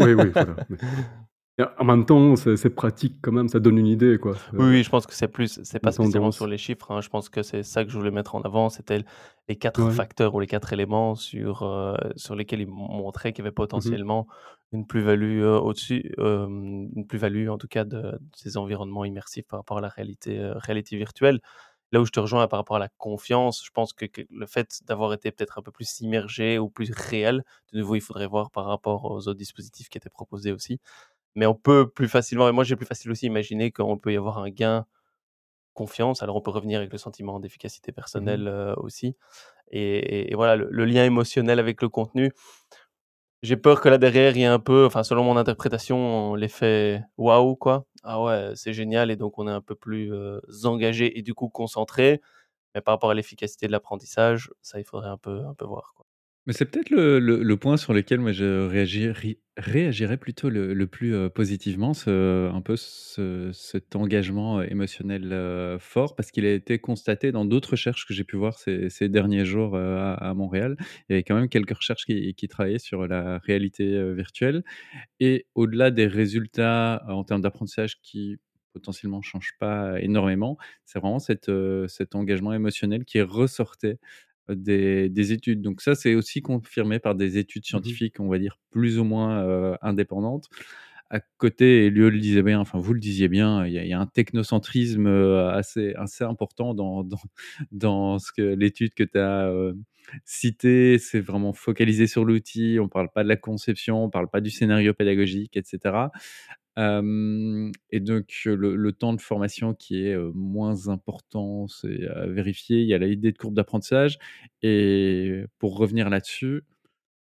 oui, oui, voilà. En même temps, c'est pratique quand même, ça donne une idée, quoi. Oui, oui, je pense que c'est plus, c'est pas spécialement sur les chiffres. Hein. Je pense que c'est ça que je voulais mettre en avant, c'était les quatre Ouais. facteurs ou les quatre éléments sur euh, sur lesquels ils montraient qu'il y avait Mmh potentiellement une plus-value euh, au-dessus, euh, une plus-value en tout cas de, de ces environnements immersifs par rapport à la réalité réalité virtuelle. là où je te rejoins par rapport à la confiance, je pense que, le fait d'avoir été peut-être un peu plus immergé ou plus réel, de nouveau, il faudrait voir par rapport aux autres dispositifs qui étaient proposés aussi. Mais on peut plus facilement, et moi j'ai plus facile aussi imaginer qu'on peut y avoir un gain confiance. Alors on peut revenir avec le sentiment d'efficacité mmh personnelle aussi. Et, voilà, le, lien émotionnel avec le contenu. J'ai peur que là derrière, il y ait un peu, enfin selon mon interprétation, l'effet waouh quoi. Ah ouais, c'est génial et donc on est un peu plus engagé et du coup concentré. Mais par rapport à l'efficacité de l'apprentissage, ça il faudrait un peu, un peu voir. Quoi. Mais c'est peut-être le le point sur lequel moi je réagirais réagirais plutôt le le plus, heu, positivement, ce un peu ce cet engagement, émotionnel, fort parce qu'il a été constaté dans d'autres recherches que j'ai pu voir ces ces derniers jours, à Montréal. Il y avait quand même quelques recherches qui travaillaient sur la réalité, virtuelle et au-delà des résultats en termes d'apprentissage qui potentiellement changent pas énormément, c'est vraiment cet, cet engagement émotionnel qui ressortait des études. Donc ça, c'est aussi confirmé par des études Mmh scientifiques, on va dire plus ou moins, indépendantes. À côté et lui le disait bien, enfin vous le disiez bien, il y a il y a un technocentrisme, assez assez important dans dans dans ce que l'étude que tu as, citée. C'est vraiment focalisé sur l'outil, on parle pas de la conception, on parle pas du scénario pédagogique et et donc le temps de formation qui est, moins important, c'est à vérifier. Il y a la idée de courbe d'apprentissage et pour revenir là-dessus,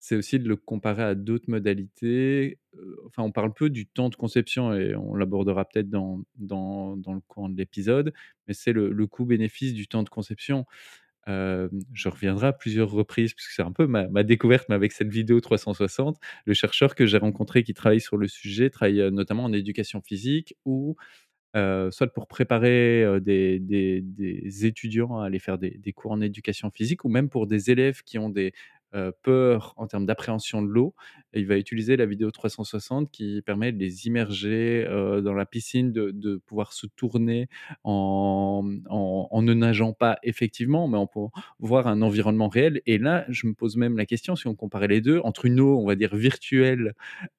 c'est aussi de le comparer à d'autres modalités. Enfin, on parle peu du temps de conception et on l'abordera peut-être dans dans le courant de l'épisode, mais c'est le coût-bénéfice du temps de conception. Je reviendrai à plusieurs reprises puisque c'est un peu ma découverte, mais avec cette vidéo 360, le chercheur que j'ai rencontré qui travaille sur le sujet, travaille, notamment en éducation physique ou, soit pour préparer, des étudiants à aller faire des cours en éducation physique ou même pour des élèves qui ont des, heu, peurs en termes d'appréhension de l'eau. il va utiliser la vidéo 360 qui permet de les immerger, heu, dans la piscine, de pouvoir se tourner en, en ne nageant pas effectivement, mais en voir un environnement réel et là, je me pose même la question, si on comparait les 2, entre une eau, on va dire virtuelle,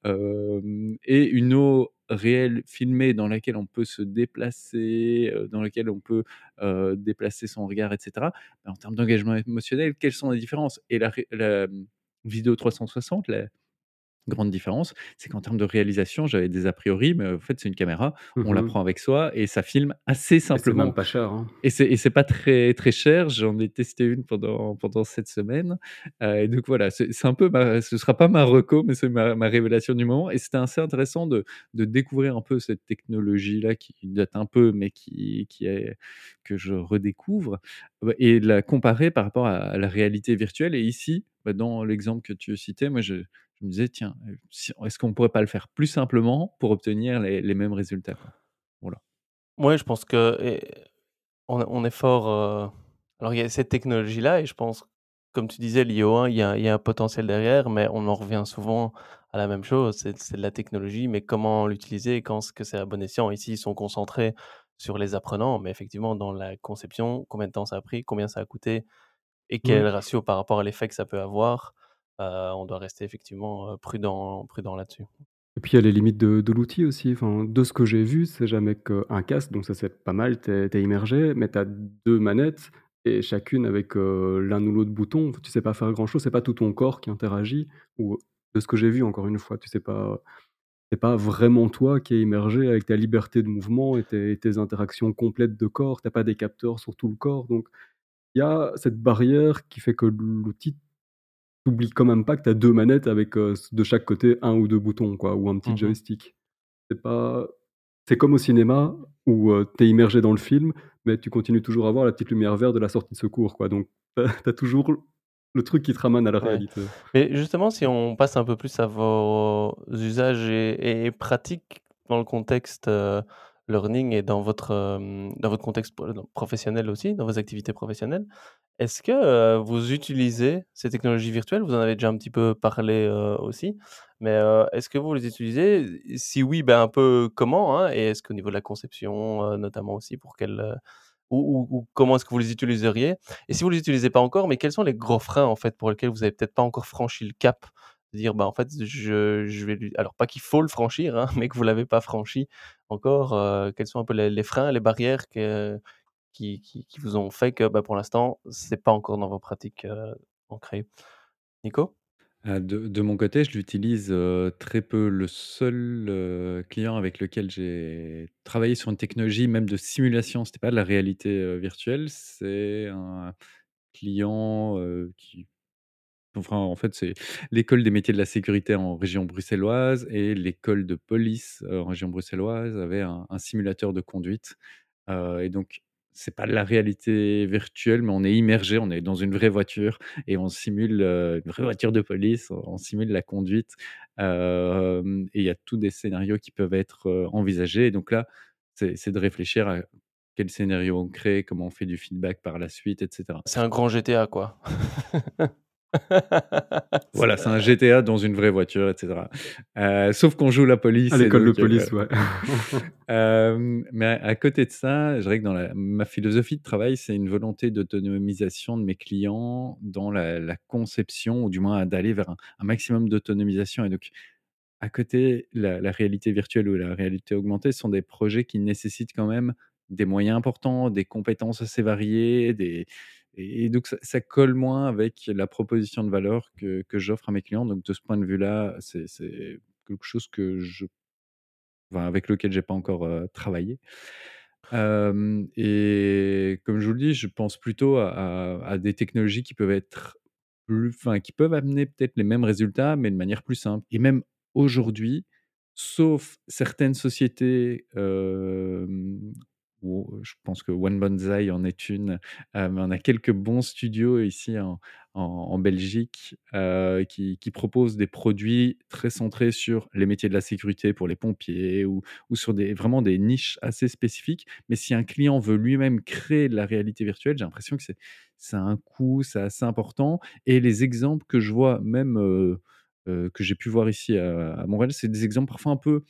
hem et une eau réelle filmée dans laquelle on peut se déplacer, heu, dans laquelle on peut, heu, déplacer son regard et cetera. Bah, en termes d'engagement émotionnel, quelles sont les différences? Et la mmh, vidéo 360, la grande différence, c'est qu'en termes de réalisation, j'avais des a priori, mais en fait, c'est une caméra, on la Mmh prend avec soi et ça filme assez Et c'est même simplement. pas cher, hein. Et c'est pas très très cher. J'en ai testé une pendant pendant cette semaine, et donc voilà, c'est un peu ma ce sera pas ma reco, mais c'est ma ma révélation du moment et c'était assez intéressant de de découvrir un peu cette technologie-là qui date un peu, mais qui qui est que je redécouvre, bah et de la comparer par rapport à à la réalité virtuelle et ici, bah, dans l'exemple que tu citais, moi je je me disais: «Tiens, est-ce qu'on pourrait pas le faire plus simplement pour obtenir les les mêmes résultats, quoi?» Voilà. Ouais, je pense que on on est fort, alors il y a cette technologie-là et je pense, comme tu disais, l'IO1, il y a il y a un potentiel derrière, mais on en revient souvent à la même chose, c'est de la technologie, mais comment l'utiliser quand est-ce que c'est à bon escient? Ici, ils sont concentrés sur les apprenants, mais effectivement, dans la conception, combien de temps ça a pris, combien ça a coûté et quel Mmh. le ratio par rapport à l'effet que ça peut avoir? Heu, on doit rester effectivement, heu, prudent prudent là-dessus. Et puis il y a les limites de l'outil aussi. Enfin, de ce que j'ai vu, c'est jamais qu'un casque, donc ça, c'est pas mal, tu es immergé, mais tu as 2 manettes et chacune avec, heu, l'un ou l'autre bouton. Tu sais pas faire grand-chose, c'est pas tout ton corps qui interagit ou de ce que j'ai vu encore une fois, tu sais pas c'est pas vraiment toi qui es immergé avec ta liberté de mouvement et tes tes interactions complètes de corps. Tu as pas des capteurs sur tout le corps, donc il y a cette barrière qui fait que l'outil t'oublies quand même pas que tu as 2 manettes avec, heu, de chaque côté un ou 2 boutons quoi, ou un petit Mmh joystick. C'est pas c'est comme au cinéma où, heu, tu es immergé dans le film, mais tu continues toujours à voir la petite lumière verte de la sortie de secours, quoi, donc tu as toujours le truc qui te ramène à la Ouais. réalité. Mais justement, si on passe un peu plus à vos usages et et pratiques dans le contexte, heu, learning et dans votre, dans votre contexte professionnel aussi, dans vos activités professionnelles. Est-ce que, vous utilisez ces technologies virtuelles? Vous en avez déjà un petit peu parlé, aussi, mais, est-ce que vous les utilisez? Si oui, ben, un peu comment, hein? Et est-ce qu'au niveau de la conception, notamment aussi pour quelle, ou comment est-ce que vous les utiliseriez? Et si vous les utilisez pas encore, mais quels sont les gros freins, en fait, pour lesquels vous avez peut-être pas encore franchi le cap? Dire: «Bah, en fait, je je vais lui» alors pas qu'il faut le franchir, hein, mais que vous l'avez pas franchi encore, heu, quels sont un peu les freins, les barrières qui qui qui vous ont fait que, bah, pour l'instant, c'est pas encore dans vos pratiques, heu, ancrées? Nico? Heu, de de mon côté, je l'utilise, heu, très peu. Le seul, client avec lequel j'ai travaillé sur une technologie, même de simulation, c'était pas de la réalité, virtuelle, c'est un client, qui enfin, en fait, c'est l'école des métiers de la sécurité en région bruxelloise et l'école de police, en région bruxelloise avait un simulateur de conduite. Et donc c'est pas de la réalité virtuelle, mais on est immergé, on est dans une vraie voiture et on simule, une vraie voiture de police, on simule la conduite. Et il y a tous des scénarios qui peuvent être, envisagés donc là, c'est de réfléchir à quel scénario on crée, comment on fait du feedback par la suite et cetera. C'est un grand GTA, quoi. Voilà, c'est un GTA dans une vraie voiture et cetera. Heu, sauf qu'on joue la À police et l'école de heu police, ouais. Hem, mais à à côté de ça, je dirais que dans la ma philosophie de travail, c'est une volonté d'autonomisation de mes clients dans la la conception ou du moins d'aller vers un un maximum d'autonomisation et donc à côté, la la réalité virtuelle ou la réalité augmentée sont des projets qui nécessitent quand même des moyens importants, des compétences assez variées, des et donc ça colle moins avec la proposition de valeur que que j'offre à mes clients. Donc de ce point de vue-là, c'est quelque chose que je avec lequel j'ai pas encore, travaillé. Et comme je vous le dis, je pense plutôt à des technologies qui peuvent être plus enfin, qui peuvent amener peut-être les mêmes résultats, mais de manière plus simple et même aujourd'hui, sauf certaines sociétés, je pense que One Banzai en est une, on a quelques bons studios ici en Belgique, qui proposent des produits très centrés sur les métiers de la sécurité pour les pompiers ou sur des vraiment des niches assez spécifiques. Mais si un client veut lui-même créer de la réalité virtuelle, j'ai l'impression que c'est c'est un coût, c'est assez important et les exemples que je vois même, que j'ai pu voir ici à à Montréal, c'est des exemples parfois un peu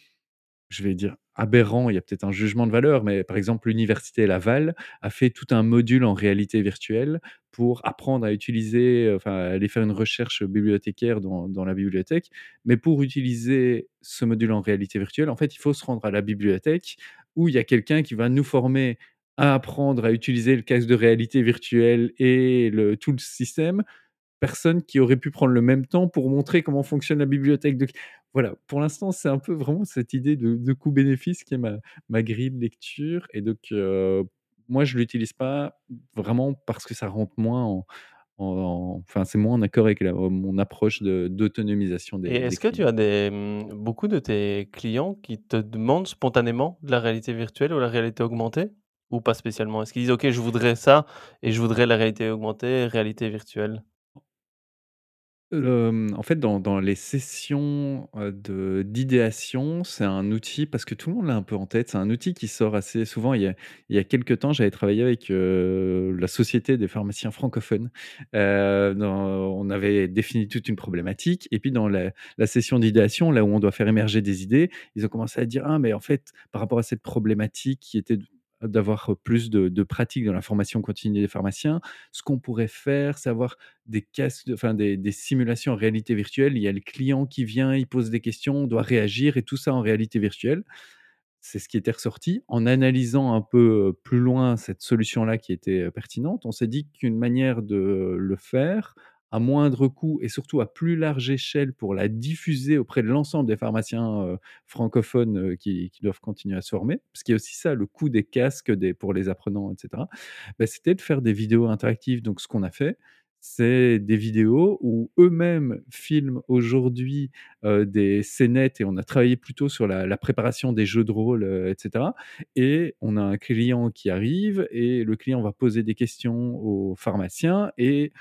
je vais dire aberrant, il y a peut-être un jugement de valeur, mais par exemple, l'université Laval a fait tout un module en réalité virtuelle pour apprendre à utiliser, heu, enfin, aller faire une recherche bibliothécaire dans la bibliothèque. Mais pour utiliser ce module en réalité virtuelle, en fait, il faut se rendre à la bibliothèque où il y a quelqu'un qui va nous former à apprendre à utiliser le casque de réalité virtuelle et le tout le système personne qui aurait pu prendre le même temps pour montrer comment fonctionne la bibliothèque. Donc voilà, pour l'instant, c'est un peu vraiment cette idée de de coût-bénéfice qui est ma ma grille de lecture et donc moi, je l'utilise pas vraiment parce que ça rentre moins en en enfin, c'est moins en accord avec la mon approche de d'autonomisation Et des des est-ce que tu as des, mmh, beaucoup de tes clients qui te demandent spontanément de la réalité virtuelle ou la réalité augmentée? Ou pas spécialement? Est-ce qu'ils disent: «OK, je voudrais ça et je voudrais la réalité augmentée, réalité virtuelle»? En fait, dans les sessions, d'idéation, c'est un outil parce que tout le monde l'a un peu en tête. C'est un outil qui sort assez souvent. Il y a il y a quelque temps, j'avais travaillé avec, la Société des pharmaciens francophones. On avait défini toute une problématique et puis dans la session d'idéation, là où on doit faire émerger des idées, ils ont commencé à dire: «Ah mais en fait, par rapport à cette problématique qui était d'avoir plus de de pratique dans la formation continue des pharmaciens, ce qu'on pourrait faire, c'est avoir des casques enfin des des simulations en réalité virtuelle. Il y a le client qui vient, il pose des questions, on doit réagir et tout ça en réalité virtuelle. C'est ce qui était ressorti. En analysant un peu, plus loin cette solution-là qui était, pertinente, on s'est dit qu'une manière de le faire à moindre coût et surtout à plus large échelle pour la diffuser auprès de l'ensemble des pharmaciens, francophones, qui doivent continuer à se former. Parce qu'il y a aussi ça, le coût des casques, pour les apprenants et cetera. Bah, c'était de faire des vidéos interactives. Donc ce qu'on a fait, c'est des vidéos où eux-mêmes filment aujourd'hui, des scénettes et on a travaillé plutôt sur la préparation des jeux de rôle, heu, et on a un client qui arrive et le client va poser des questions au pharmacien et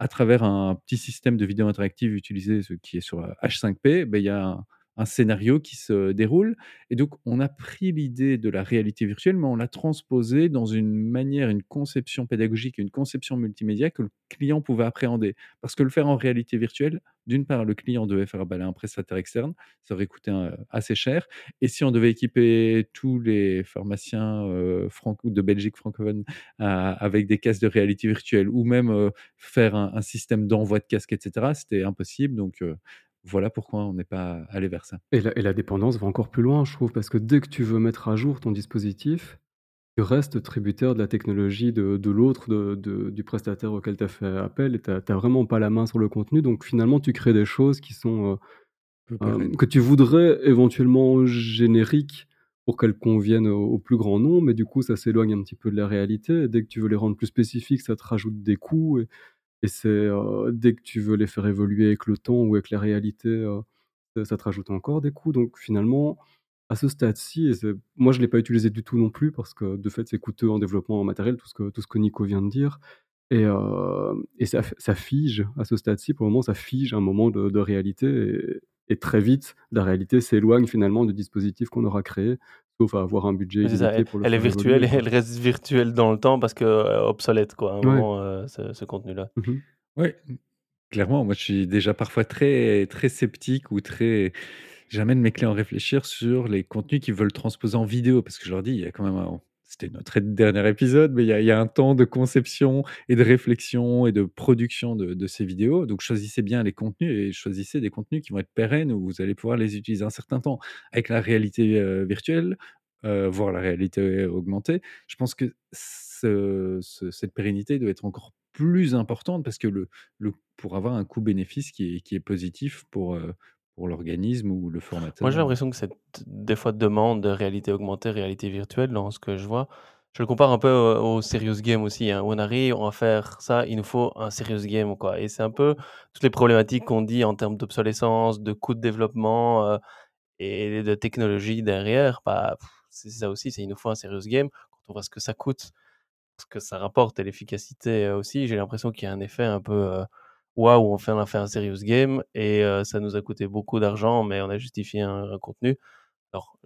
à travers un petit système de vidéo interactive utilisé, ce qui est sur, heu, H5P, beh, il y a un un scénario qui se déroule et donc on a pris l'idée de la réalité virtuelle, mais on l'a transposée dans une manière, une conception pédagogique, une conception multimédia que le client pouvait appréhender. Parce que le faire en réalité virtuelle, d'une part, le client devait faire à un prestataire externe, ça aurait coûté un assez cher et si on devait équiper tous les pharmaciens, franco de Belgique francophone avec des casques de réalité virtuelle ou même, heu, faire un un système d'envoi de casques et cetera, c'était impossible donc voilà pourquoi on n'est pas allé vers ça. Et la et la dépendance va encore plus loin, je trouve, parce que dès que tu veux mettre à jour ton dispositif tu restes tributaire de la technologie de de l'autre, de de du prestataire auquel tu as fait appel et tu as tu as vraiment pas la main sur le contenu donc finalement tu crées des choses qui sont, hem, pérenne. que tu voudrais éventuellement génériques pour qu'elles conviennent au au plus grand nombre mais du coup ça s'éloigne un petit peu de la réalité et dès que tu veux les rendre plus spécifiques, ça te rajoute des coûts et et c'est, dès que tu veux les faire évoluer avec le temps ou avec la réalité, ça te rajoute encore des coûts donc finalement, à ce stade-ci moi je l'ai pas utilisé du tout non plus parce que de fait c'est coûteux en développement en matériel, tout ce que tout ce que Nico vient de dire. Et et ça ça fige à ce stade-ci. Pour le moment ça fige un moment de réalité et très vite la réalité s'éloigne finalement du dispositif qu'on aura créé, avoir un budget Oui, ça, elle pour le elle est évoluer virtuelle et elle reste virtuelle dans le temps parce que, heu, obsolète quoi, à un Ouais. moment, heu, ce ce contenu-là. Mmh mh. Ouais, mmh, clairement, moi je suis déjà parfois très très sceptique ou très j'amène mes clients à réfléchir sur les contenus qu'ils veulent transposer en vidéo parce que je leur dis: «Il y a quand même un» c'était notre dernier épisode, mais il y a un temps de conception et de réflexion et de production de ces vidéos donc choisissez bien les contenus et choisissez des contenus qui vont être pérennes où vous allez pouvoir les utiliser un certain temps. Avec la réalité, heu, virtuelle, heu, voire la réalité augmentée, je pense que ce ce cette pérennité doit être encore plus importante parce que le pour avoir un coût bénéfice qui est positif pour, heu, l'organisme ou le Moi j'ai formateur. l'impression que cette des fois demande de réalité augmentée, réalité virtuelle dans ce que je vois. Je le compare un peu au serious game aussi, hein, on arrive, on va faire ça, il nous faut un serious game quoi et c'est un peu toutes les problématiques qu'on dit en termes d'obsolescence, de coûts de développement, heu et de technologie derrière, bah, c'est ça aussi, c'est il nous faut un serious game. Quand on voit ce que ça coûte, ce que ça rapporte et l'efficacité, heu, aussi, j'ai l'impression qu'il y a un effet un peu, heu, waouh, on fait fait un serious game et heu, ça nous a coûté beaucoup d'argent mais on a justifié un contenu. Alors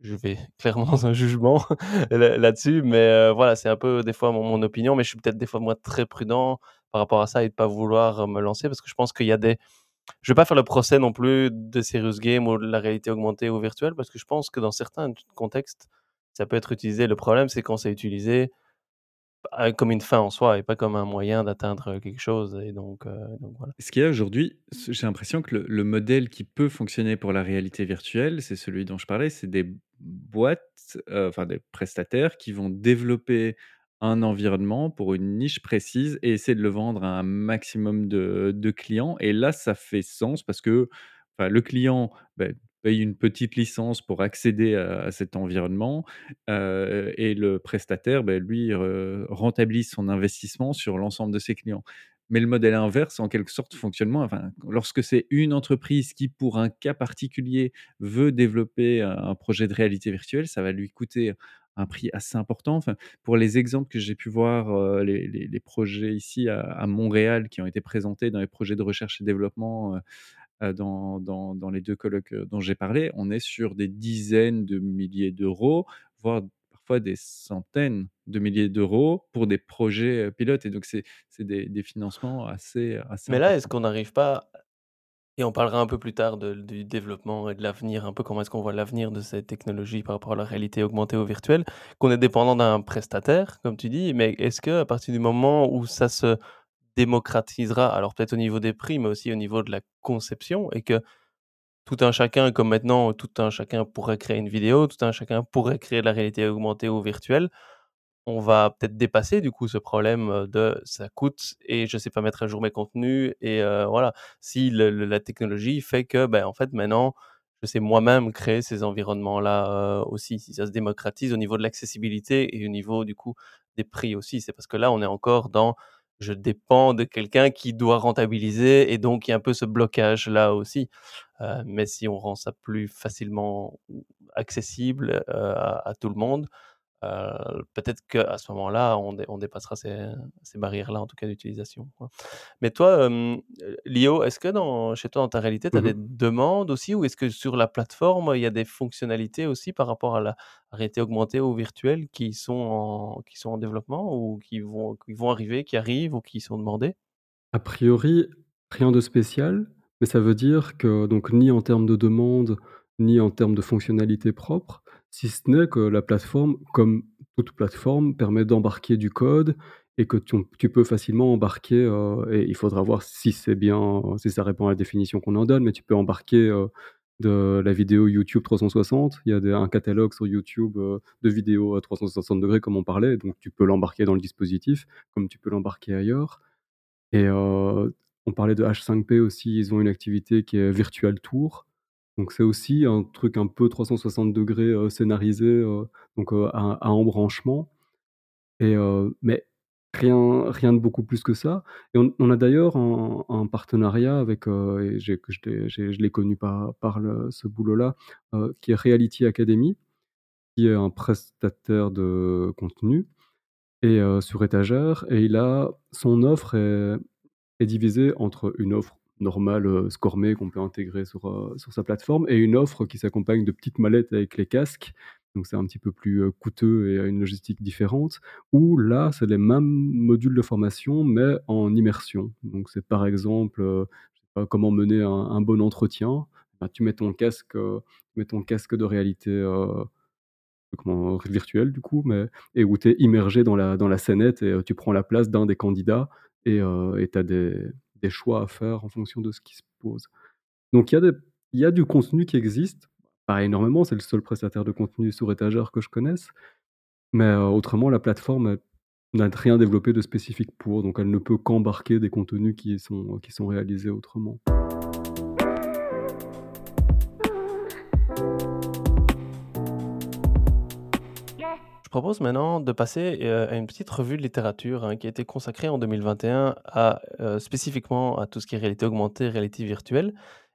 je vais clairement dans un jugement là là-dessus mais heu, voilà, c'est un peu des fois mon opinion mais je suis peut-être des fois moi très prudent par rapport à ça et de pas vouloir me lancer parce que je pense qu'il y a des je vais pas faire le procès non plus de serious game ou de la réalité augmentée ou virtuelle parce que je pense que dans certains contextes, ça peut être utilisé. Le problème, c'est quand c'est utilisé, comme une fin en soi et pas comme un moyen d'atteindre quelque chose et donc donc voilà. Ce qu'il y a aujourd'hui, j'ai l'impression que le le modèle qui peut fonctionner pour la réalité virtuelle, c'est celui dont je parlais, c'est des boîtes, heu, enfin des prestataires qui vont développer un environnement pour une niche précise et essayer de le vendre à un maximum de clients et là, ça fait sens parce que, le client, bah, paye une petite licence pour accéder à cet environnement, et le prestataire, bah, lui, re rentabilise son investissement sur l'ensemble de ses clients. Mais le modèle inverse, en quelque sorte, fonctionnement, enfin, lorsque c'est une entreprise qui, pour un cas particulier, veut développer un projet de réalité virtuelle, ça va lui coûter un prix assez important. Enfin, pour les exemples que j'ai pu voir, les projets ici à Montréal qui ont été présentés dans les projets de recherche et développement, dans dans dans les 2 colloques, dont j'ai parlé, on est sur des dizaines de milliers d'euros, voire parfois des centaines de milliers d'euros pour des projets, pilotes et donc c'est des des financements assez assez Mais là, est-ce qu'on n'arrive pas et on parlera un peu plus tard de du développement et de l'avenir, un peu comment est-ce qu'on voit l'avenir de cette technologie par rapport à la réalité augmentée ou virtuelle, qu'on est dépendant d'un prestataire, comme tu dis, mais est-ce qu'à partir du moment où ça se démocratisera, alors peut-être au niveau des prix, mais aussi au niveau de la conception et que tout un chacun, comme maintenant, tout un chacun pourrait créer une vidéo, tout un chacun pourrait créer de la réalité augmentée ou virtuelle, on va peut-être dépasser du coup ce problème, de ça coûte et je sais pas mettre à jour mes contenus et voilà. Si la technologie fait que, ben, en fait, maintenant, je sais moi-même créer ces environnements-là, heu, aussi. Si ça se démocratise au niveau de l'accessibilité et au niveau du coup des prix aussi. C'est parce que là, on est encore dans je dépends de quelqu'un qui doit rentabiliser et donc il y a un peu ce blocage-là aussi. Heu, mais si on rend ça plus facilement accessible, heu, à à tout le monde, heu, peut-être qu'à ce moment-là, on dé on dépassera ces ces barrières-là, en tout cas d'utilisation. Mais toi, heu, Lio, est-ce que dans chez toi, dans ta réalité, tu as Mmh des demandes aussi ou est-ce que sur la plateforme, il y a des fonctionnalités aussi par rapport à la réalité augmentée ou virtuelle qui sont en qui sont en développement ou qui vont qui vont arriver, qui arrivent ou qui sont demandées? A priori, rien de spécial, mais ça veut dire que donc ni en termes de demande, ni en termes de fonctionnalités propres, si ce n'est que la plateforme, comme toute plateforme, permet d'embarquer du code et que tu peux facilement embarquer, heu et il faudra voir si c'est bien si ça répond à la définition qu'on en donne, mais tu peux embarquer, heu, de la vidéo YouTube 360. Il y a un catalogue sur YouTube, heu, de vidéos à 360° comme on parlait, donc tu peux l'embarquer dans le dispositif, comme tu peux l'embarquer ailleurs. Et on parlait de H5P aussi, ils ont une activité qui est Virtual Tour, donc c'est aussi un truc un peu 360° heu, scénarisé, donc à embranchement. Mais rien de beaucoup plus que ça. Et on a d'ailleurs un partenariat avec, je l'ai connu par ce boulot-là, qui est Reality Academy, qui est un prestataire de contenu et sur étagère. Et il a son offre est divisée entre une offre normale, heu, Scormé qu'on peut intégrer sur, heu, sur sa plateforme et une offre qui s'accompagne de petites mallettes avec les casques, donc c'est un petit peu plus, heu, coûteux et a une logistique différente. Où là, c'est les mêmes modules de formation, mais en immersion. Donc c'est par exemple, comment mener un bon entretien. Bah, tu mets ton casque, mets ton casque de réalité, virtuelle du coup, mais et où tu es immergé dans la dans la scénette et tu prends la place d'un des candidats et tu as des des choix à faire en fonction de ce qui se pose. Donc il y a du contenu qui existe, pas énormément, c'est le seul prestataire de contenu sur étagère que je connaisse, mais heu, autrement la plateforme, n'a rien développé de spécifique pour, donc elle ne peut qu'embarquer des contenus qui sont qui sont réalisés autrement. Propose maintenant de passer, heu, à une petite revue de littérature, hein, qui a été consacrée en 2021 à, heu, spécifiquement à tout ce qui est réalité augmentée, réalité virtuelle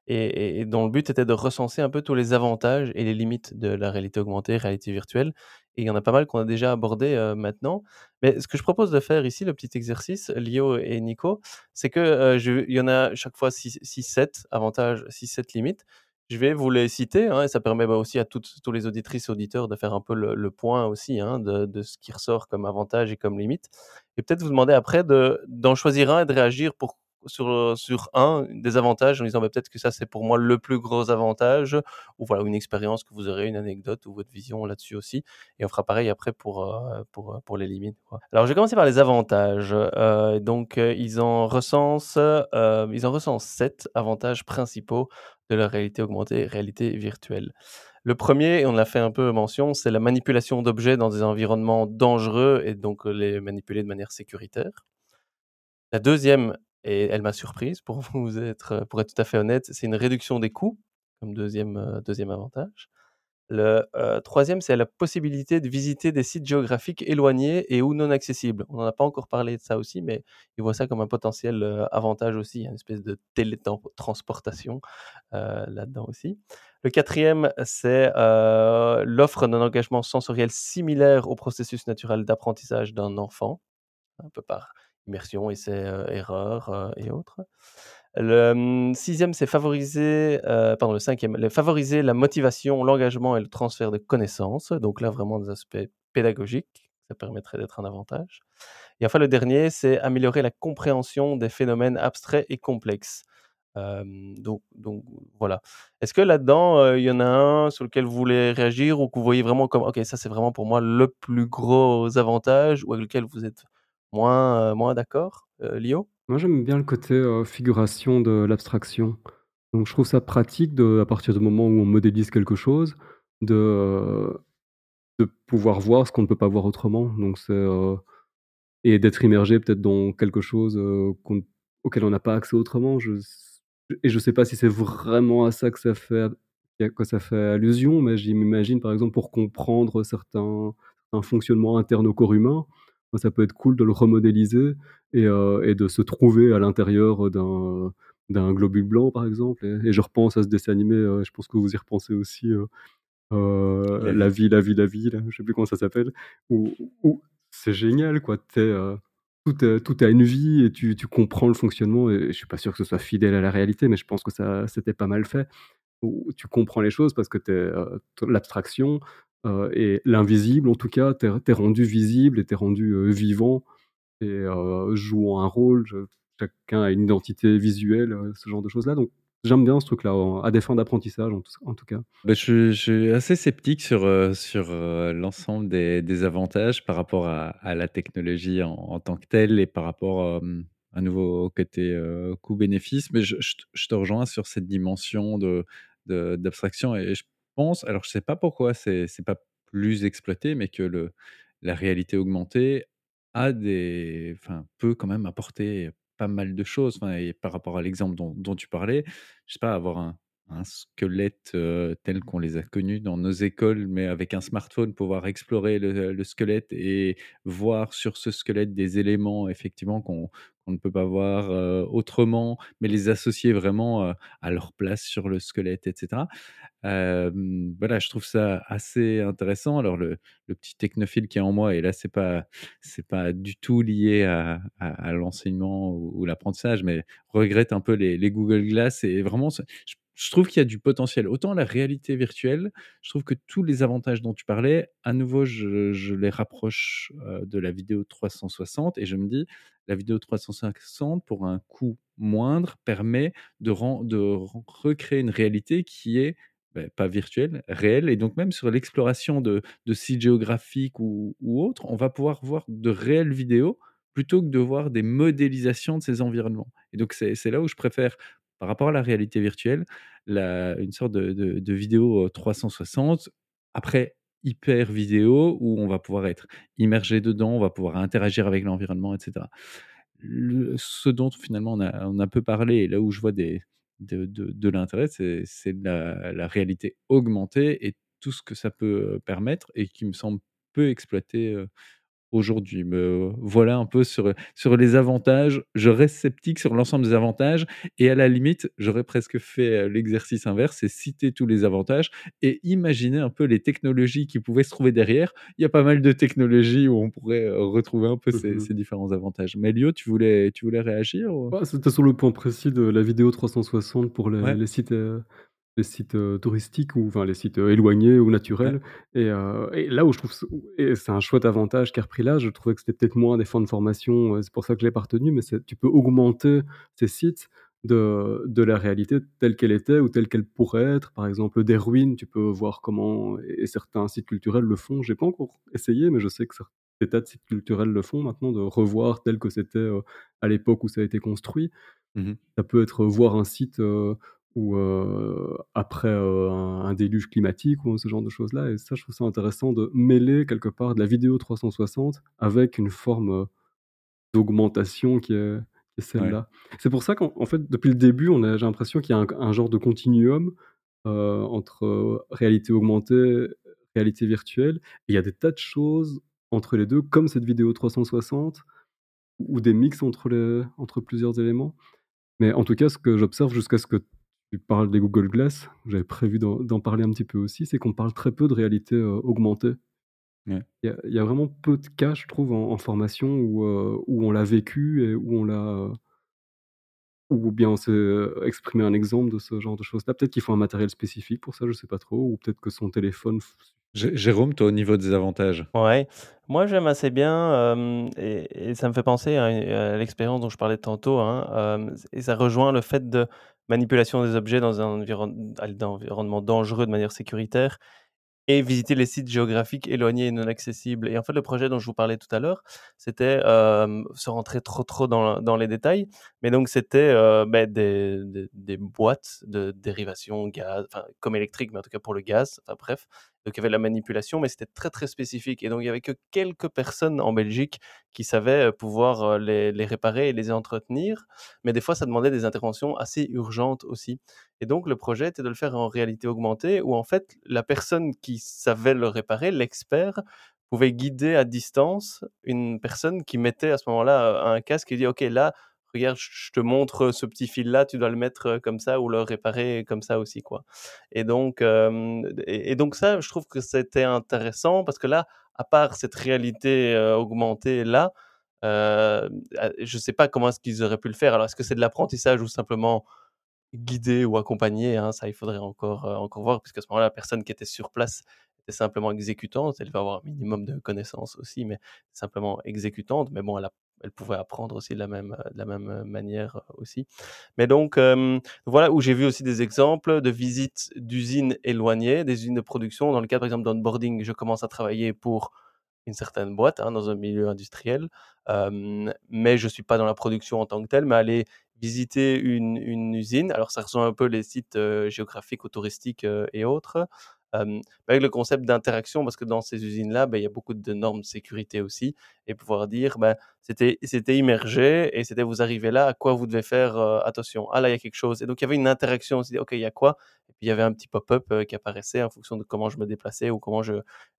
et dont le but était de recenser un peu tous les avantages et les limites de la réalité augmentée, réalité virtuelle et il y en a pas mal qu'on a déjà abordé, heu, maintenant. Mais ce que je propose de faire ici, le petit exercice, Lio et Nico, c'est que, je il y en a chaque fois 6-6-7 avantages, 6-7 limites. Je vais vous les citer, hein, et ça permet, bah, aussi à toutes tous les auditrices et auditeurs de faire un peu le point aussi, hein, de ce qui ressort comme avantage et comme limite. Et peut-être vous demander après de d'en choisir un et de réagir pour sur, heu, sur un des avantages en disant: «Bah, peut-être que ça, c'est pour moi le plus gros avantage» ou voilà, une expérience que vous aurez, une anecdote ou votre vision là-dessus aussi et on fera pareil après pour, heu, pour, heu, pour les limites. Alors je vais commencer par les avantages, donc ils en recensent, ils en recensent 7 avantages principaux de la réalité augmentée, réalité virtuelle. Le 1er et on a fait un peu mention, c'est la manipulation d'objets dans des environnements dangereux et donc les manipuler de manière sécuritaire. La 2e et elle m'a surprise pour vous être pour être tout à fait honnête, c'est une réduction des coûts comme 2e, heu, 2e avantage. Le, heu, 3e, c'est la possibilité de visiter des sites géographiques éloignés et ou non accessibles. On en a pas encore parlé de ça aussi, mais ils voient ça comme un potentiel, avantage aussi, une espèce de télétemp transportation, heu, là-dedans aussi. Le 4e, c'est, l'offre d'un engagement sensoriel similaire au processus naturel d'apprentissage d'un enfant, un peu par immersion, essais, heu, erreurs, heu et autres. Le, 6e, c'est favoriser, heu, pardon le 5e, le favoriser la motivation, l'engagement et le transfert de connaissances, donc là vraiment des aspects pédagogiques, ça permettrait d'être un avantage et enfin le dernier, c'est améliorer la compréhension des phénomènes abstraits et complexes. Donc voilà. Est-ce que là-dedans, il y en a un sur lequel vous voulez réagir ou que vous voyez vraiment comme: «OK, ça c'est vraiment pour moi le plus gros avantage» ou avec lequel vous êtes moins, heu, moins d'accord, heu, Lio? Moi, j'aime bien le côté, figuration de l'abstraction. Donc je trouve ça pratique de à partir du moment où on modélise quelque chose, de, de pouvoir voir ce qu'on ne peut pas voir autrement. Donc c'est, et d'être immergé peut-être dans quelque chose, auquel on n'a pas accès autrement. Je et je sais pas si c'est vraiment à ça que ça fait que ça fait allusion, mais je m'imagine par exemple pour comprendre certains un fonctionnement interne au corps humain, ça peut être cool de le remodéliser et heu et de se trouver à l'intérieur d'un d'un globule blanc par exemple et et je repense à ce dessin animé, heu, je pense que vous y repensez aussi, heu, La vie. la vie, la vie là, je sais plus comment ça s'appelle, où où c'est génial quoi, tu es, heu, tout, tout a une vie et tu tu comprends le fonctionnement et je suis pas sûr que ce soit fidèle à la réalité, mais je pense que ça c'était pas mal fait. Où tu comprends les choses parce que t l'abstraction, et l'invisible en tout cas, tu es tu es rendu visible et tu es rendu, heu, vivant et heu, jouant un rôle, chacun a une identité visuelle, ce genre de choses là, donc j'aime bien ce truc-là, à des fins d'apprentissage en tout cas. Bah, je suis assez sceptique sur, sur, l'ensemble des des avantages par rapport à la technologie en tant que telle et par rapport, hem, à nouveau au côté, coût-bénéfice. Mais je je te rejoins sur cette dimension de de d'abstraction et je alors je sais pas pourquoi c'est c'est pas plus exploité, mais que le la réalité augmentée a des enfin, peut quand même apporter pas mal de choses. Enfin et par rapport à l'exemple dont dont tu parlais, je sais pas, avoir un un squelette, heu, tel qu'on les a connus dans nos écoles, mais avec un smartphone, pouvoir explorer le le squelette et voir sur ce squelette des éléments effectivement qu'on ne peut pas voir, heu, autrement, mais les associer vraiment, à leur place sur le squelette et cetera. Hem, voilà, je trouve ça assez intéressant. Alors le le petit technophile qui est en moi et là c'est pas pas du tout lié à à l'enseignement ou l'apprentissage, mais regrette un peu les les Google Glass et vraiment je je trouve qu'il y a du potentiel. Autant la réalité virtuelle, je trouve que tous les avantages dont tu parlais, à nouveau, je les rapproche, heu, de la vidéo 360 et je me dis: «La vidéo 360 pour un coût moindre permet de recréer une réalité qui est Beh, pas virtuel, réel et donc même sur l'exploration de sites géographiques ou ou autres, on va pouvoir voir de réelles vidéos plutôt que de voir des modélisations de ces environnements et donc c'est là où je préfère, par rapport à la réalité virtuelle, une sorte de vidéo, heu, 360, après hyper vidéo où on va pouvoir être immergé dedans, on va pouvoir interagir avec l'environnement et cetera. Le ce dont finalement on a peu parlé et là où je vois de l'intérêt, c'est la la réalité augmentée et tout ce que ça peut, permettre et qui me semble peu exploité, aujourd'hui. Me voilà un peu sur, sur les avantages. Je reste sceptique sur l'ensemble des avantages et à la limite, j'aurais presque fait, heu, l'exercice inverse, c'est citer tous les avantages et imaginer un peu les technologies qui pouvaient se trouver derrière. Il y a pas mal de technologies où on pourrait, heu, retrouver un peu ces Mmh ces différents avantages. Mais Lio, tu voulais tu voulais réagir ou? Ouais, c'était sur le point précis de la vidéo 360 pour les Ouais, les sites, les sites, touristiques ou enfin les sites, éloignés ou ouais. naturels et là où je trouve et c'est un chouette avantage qu'a repris là, je trouvais que c'était peut-être moins des fins de formation, c'est pour ça que je l'ai pas retenu, mais tu peux augmenter ces sites de de la réalité telle qu'elle était ou telle qu'elle pourrait être. Par exemple, des ruines, tu peux voir comment et certains sites culturels le font. J'ai pas encore essayé, mais je sais que cer des tas de sites culturels le font maintenant, de revoir tel que c'était, à l'époque où ça a été construit. Mmh mh. Ça peut être voir un site, où, heu, après, heu, un un déluge climatique ou ce genre de choses-là et ça, je trouve ça intéressant de mêler quelque part de la vidéo 360 avec une forme, heu, d'augmentation qui est Ouais, celle-là. C'est pour ça qu'en en fait, depuis le début, on a j'ai l'impression qu'il y a un un genre de continuum, entre, réalité augmentée, réalité virtuelle et il y a des tas de choses entre les 2 comme cette vidéo 360 ou des mix entre les entre plusieurs éléments. Mais en tout cas, ce que j'observe jusqu'à ce que tu parles des Google Glass, j'avais prévu d'en parler un petit peu aussi, c'est qu'on parle très peu de réalité, heu, augmentée. ouais. Il y a il y a vraiment peu de cas, je trouve, en en formation où, heu, où on l'a vécu et où on l'a, heu, ou bien on s'est, exprimé un exemple de ce genre de choses-là. Peut-être qu'il faut un matériel spécifique pour ça, je sais pas trop, ou peut-être que son téléphone Jérôme, toi, au niveau des avantages? Ouais, moi j'aime assez bien, et et ça me fait penser à l'expérience dont je parlais tantôt, hein, et ça rejoint le fait de manipulation des objets dans un environnement dangereux de manière sécuritaire. Et visiter les sites géographiques éloignés et non accessibles et en fait, le projet dont je vous parlais tout à l'heure, c'était, hem, sans rentrer trop, trop dans dans les détails, mais donc c'était, heu, beh, des des des boîtes de dérivation gaz, enfin, comme électrique, mais en tout cas pour le gaz, enfin bref. Donc il y avait la manipulation, mais c'était très, très spécifique et donc il y avait que quelques personnes en Belgique qui savaient, heu, pouvoir, heu, les les réparer et les entretenir, mais des fois, ça demandait des interventions assez urgentes aussi. Et donc le projet était de le faire en réalité augmentée où en fait la personne qui savait le réparer, l'expert, pouvait guider à distance une personne qui mettait à ce moment-là, heu, un casque et dit: «OK, là, regarde, je te montre ce petit fil-là, tu dois le mettre, heu, comme ça ou le réparer comme ça aussi, quoi». Et donc et donc ça, je trouve que c'était intéressant parce que là, à part cette réalité, heu, augmentée-là, heu, a je sais pas comment est-ce qu'ils auraient pu le faire. Alors est-ce que c'est de l'apprentissage ou simplement Guidé ou accompagné, hein, ça il faudrait encore, heu, encore voir puisqu'à ce moment-là, la personne qui était sur place était simplement exécutante. Elle devait avoir un minimum de connaissances aussi, mais simplement exécutante. Mais bon, elle a elle pouvait apprendre aussi de la même, même, heu, manière, heu, aussi. Mais donc, voilà où j'ai vu aussi des exemples de visites d'usines éloignées, des usines de production. Dans le cadre, par exemple, d'onboarding, je commence à travailler pour une certaine boîte, hein, dans un milieu industriel, mais je suis pas dans la production en tant que telle, mais aller visiter une usine. Alors ça rejoint un peu les sites, géographiques ou touristiques, et autres. Avec le concept d'interaction parce que dans ces usines-là, bah, il y a beaucoup de normes de sécurité aussi et pouvoir dire, bah, c'était immergé et c'était vous arrivez là, à quoi vous devez faire, attention? Ah là, il y a quelque chose et donc il y avait une interaction aussi. OK, il y a quoi? Et puis il y avait un petit pop-up, qui apparaissait en fonction de comment je me déplaçais ou comment je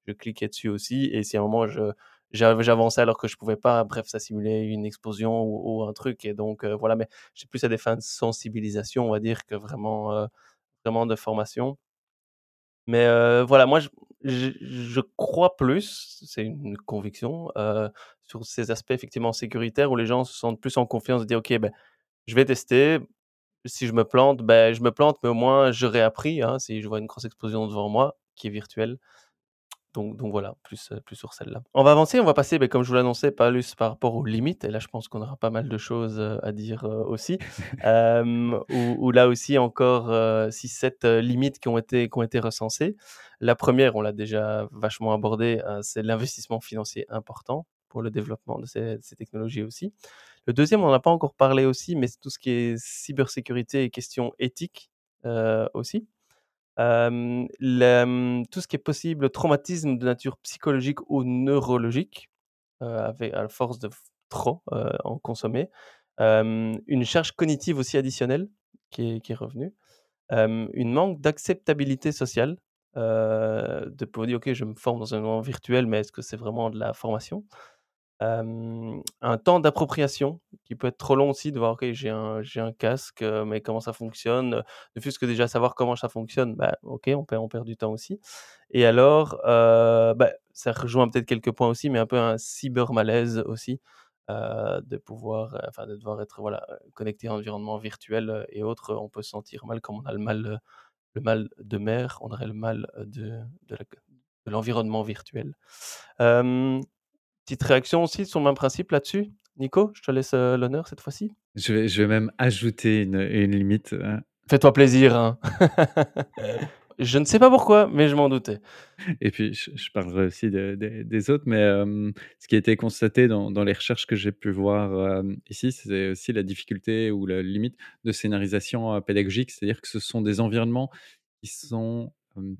je cliquais dessus aussi et si à un moment j'avançais alors que je pouvais pas, bref, ça simulait une explosion ou un truc et donc voilà, mais c'est plus à des fins de sensibilisation, on va dire, que vraiment, vraiment de formation. Mais heu, voilà, moi je crois plus, c'est une conviction, heu, sur ces aspects effectivement sécuritaires où les gens se sentent plus en confiance de dire: «OK, beh, je vais tester, si je me plante, beh, je me plante, mais au moins j'aurais appris, hein, si je vois une grosse explosion devant moi qui est virtuelle». Donc donc voilà, plus, heu, plus sur celle-là. On va avancer, on va passer, beh, comme je vous l'annonçais, plus par rapport aux limites et là je pense qu'on aura pas mal de choses, heu, à dire, heu, aussi. Hem, où où là aussi encore, heu, 6-7, heu, limites qui ont été qui ont été recensées. La première, on l'a déjà vachement abordée, c'est l'investissement financier important pour le développement de ces ces technologies aussi. Le deuxième, on en a pas encore parlé aussi, mais c'est tout ce qui est cybersécurité et questions éthiques, aussi. Mmh, tout ce qui est possible traumatisme de nature psychologique ou neurologique, avec à force de trop, en consommer. Une charge cognitive aussi additionnelle qui est qui est revenue. Une manque d'acceptabilité sociale, de pouvoir dire: «OK, je me forme dans un environnement virtuel, mais est-ce que c'est vraiment de la formation?» Un temps d'appropriation qui peut être trop long aussi de voir: «OK, j'ai un j'ai un casque, mais comment ça fonctionne?» ne fût-ce que déjà savoir comment ça fonctionne, bah, OK, on perd on perd du temps aussi et alors, bah, ça rejoint peut-être quelques points aussi, mais un peu un cybermalaise aussi, heu, de pouvoir, enfin de devoir être, voilà, connecté à un environnement virtuel, et autres. On peut se sentir mal comme on a le mal, le mal de mer, on aurait le mal, de de l'environnement virtuel. Petite réaction aussi sur le même principe là-dessus? Nico, je te laisse, l'honneur cette fois-ci. Je vais je vais même ajouter une une limite, heu Fais-toi plaisir, hein. Je ne sais pas pourquoi, mais je m'en doutais. et puis je je parlerai aussi de des des autres, mais ce qui a été constaté dans dans les recherches que j'ai pu voir, ici, c'est aussi la difficulté ou la limite de scénarisation, pédagogique. C'est-à-dire que ce sont des environnements qui sont,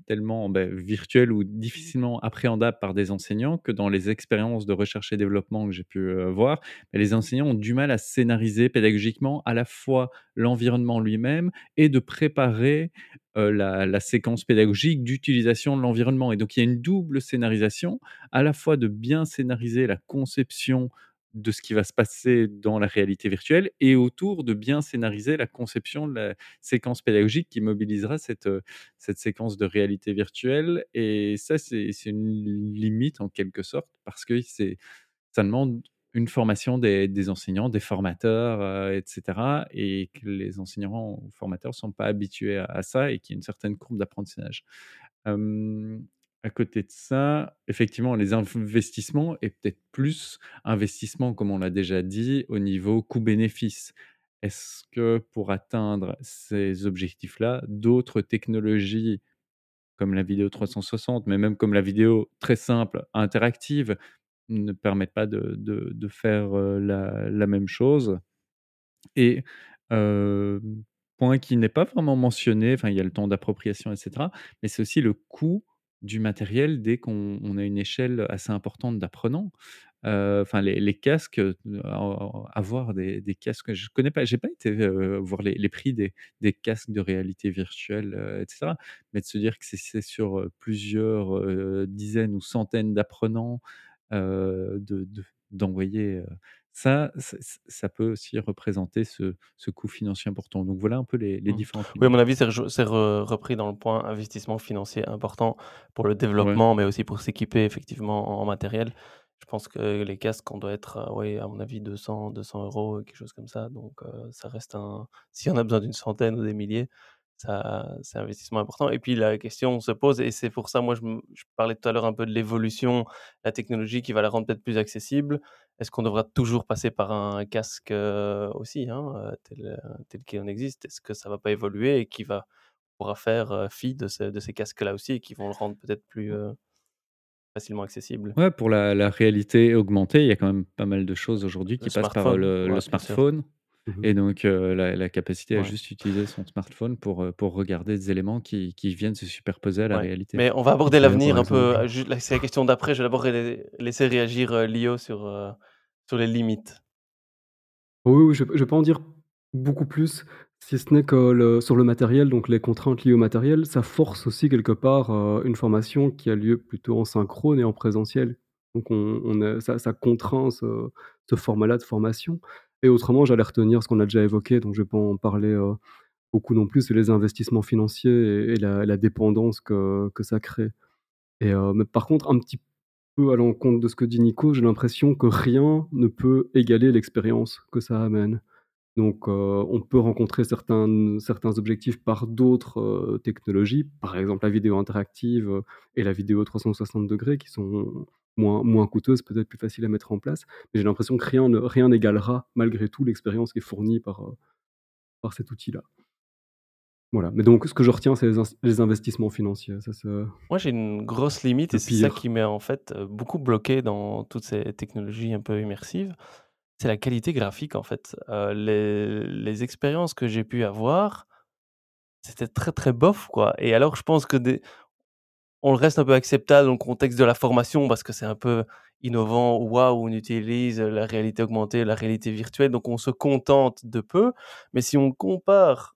tellement, beh, virtuels ou difficilement appréhendables par des enseignants que dans les expériences de recherche et développement que j'ai pu, voir, bah, les enseignants ont du mal à scénariser pédagogiquement à la fois l'environnement lui-même et de préparer, la séquence pédagogique d'utilisation de l'environnement et donc il y a une double scénarisation, à la fois de bien scénariser la conception de ce qui va se passer dans la réalité virtuelle et autour de bien scénariser la conception de la séquence pédagogique qui mobilisera cette, heu, cette séquence de réalité virtuelle et ça, c'est une limite en quelque sorte parce que ça demande une formation des enseignants, des formateurs, heu et cetera et que les enseignants ou formateurs ne sont pas habitués à ça et qu'il y a une certaine courbe d'apprentissage. À côté de ça, effectivement, les investissements et peut-être plus investissements, comme on l'a déjà dit, au niveau coût-bénéfice. Est-ce que pour atteindre ces objectifs-là, d'autres technologies comme la vidéo 360, mais même comme la vidéo très simple, interactive, ne permettent pas de de faire, la même chose? Et point qui n'est pas vraiment mentionné, enfin, il y a le temps d'appropriation et cetera, mais c'est aussi le coût du matériel dès qu'on on a une échelle assez importante d'apprenants. Heu, enfin les casques, heu, a avoir des casques je connais pas, j'ai pas été, heu, voir les prix des casques de réalité virtuelle, heu, et cetera, mais de se dire que c'est sur, plusieurs, dizaines ou centaines d'apprenants, de d'envoyer, ça, ça peut aussi représenter ce ce coût financier important. Donc voilà un peu les les Mmh. différentes Oui, à mon avis, c'est re repris dans le point investissement financier important pour le Ouais. développement, mais aussi pour s'équiper effectivement en matériel. Je pense que les casques, on doit être, heu, ouais, à mon avis 200-200 €, quelque chose comme ça, donc heu, ça reste un si on a besoin d'une centaine ou des milliers, c'est un investissement important et puis la question se pose et c'est pour ça, moi, je parlais tout à l'heure un peu de l'évolution, la technologie qui va la rendre peut-être plus accessible. Est-ce qu'on devra toujours passer par un casque, aussi, hein, tel, tel qu'il en existe? Est-ce que ça va pas évoluer et qui va pourra faire, fi de ce de ces casques-là aussi et qui vont le rendre peut-être plus, facilement accessible? Ouais, pour la la réalité augmentée, il y a quand même pas mal de choses aujourd'hui qui passent par, le ouais, smartphone. Mmh et donc la la capacité à juste utiliser son smartphone pour, pour regarder des éléments qui qui viennent se superposer à la Ouais, réalité. mais on va aborder l'avenir un peu, c'est la question d'après, je vais d'abord lai laisser réagir, Lio sur, sur les limites. Oui, je je vais pas en dire beaucoup plus, si ce n'est que le sur le matériel, donc les contraintes liées au matériel, ça force aussi quelque part, heu, une formation qui a lieu plutôt en synchrone et en présentiel. Donc on est ça ça contraint ce format-là de formation et autrement, j'allais retenir ce qu'on a déjà évoqué, donc je vais pas en parler, heu, beaucoup non plus, c'est les investissements financiers et la dépendance que que ça crée et heu, mais par contre, un petit peu à l'encontre de ce que dit Nico, j'ai l'impression que rien ne peut égaler l'expérience que ça amène. Donc, heu, on peut rencontrer certains certains objectifs par d'autres, heu, technologies, par exemple la vidéo interactive, heu et la vidéo 360° qui sont moins moins coûteuses, peut-être plus faciles à mettre en place. Mais j'ai l'impression que rien ne rien n'égalera malgré tout l'expérience qui est fournie par, par cet outil-là. Voilà, mais donc ce que je retiens, c'est les investissements financiers, ça Moi, j'ai une grosse limite et c'est ça qui m'a, en fait, heu, beaucoup bloqué dans toutes ces technologies un peu immersives, c'est la qualité graphique, en fait. Heu, les les expériences que j'ai pu avoir, c'était très, très bof, quoi et alors je pense que des on le reste un peu acceptable dans le contexte de la formation parce que c'est un peu innovant. Waouh, on utilise, la réalité augmentée, la réalité virtuelle, donc on se contente de peu. Mais si on compare,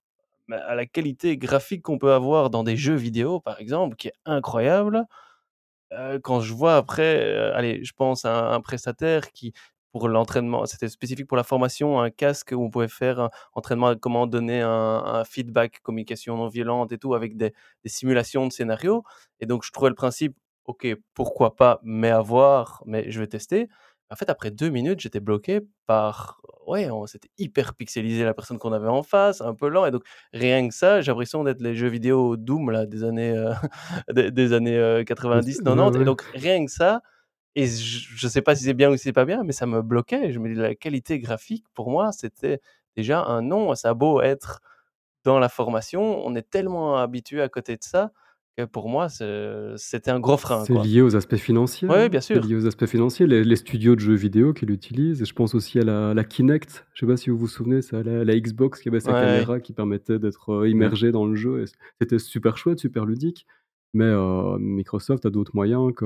à la qualité graphique qu'on peut avoir dans des jeux vidéo, par exemple, qui est incroyable, quand je vois après, allez, je pense à un prestataire qui, pour l'entraînement c'était spécifique pour la formation, un casque où on pouvait faire un entraînement, comment donner un un feedback, communication non violente et tout, avec des des simulations de scénarios et donc je trouvais le principe: «OK, pourquoi pas, mais à voir, mais je vais tester». En fait, après 2 minutes, j'étais bloqué par ouais, on c'était hyper pixelisé la personne qu'on avait en face, un peu lent et donc rien que ça, j'ai l'impression d'être les jeux vidéo Doom là des années, heu, des des années, heu, Aussi, ouais, 90-90 et donc rien que ça et je sais pas si c'est bien ou si c'est pas bien, mais ça me bloquait. Je me dis: «La qualité graphique pour moi, c'était déjà un non». Ça a beau être dans la formation, on est tellement habitué à côté de ça que pour moi, c'était un gros frein, C'est lié aux aspects financiers, Ouais, hein, bien c'est sûr. lié aux aspects financiers, les les studios de jeux vidéo qui l'utilisent je pense aussi à la la Kinect. Je sais pas si vous vous souvenez, c'est la la Xbox qui avait sa ouais. caméra qui permettait d'être, Ouais. immergé dans le jeu c'était super chouette, super ludique, mais heu, Microsoft a d'autres moyens que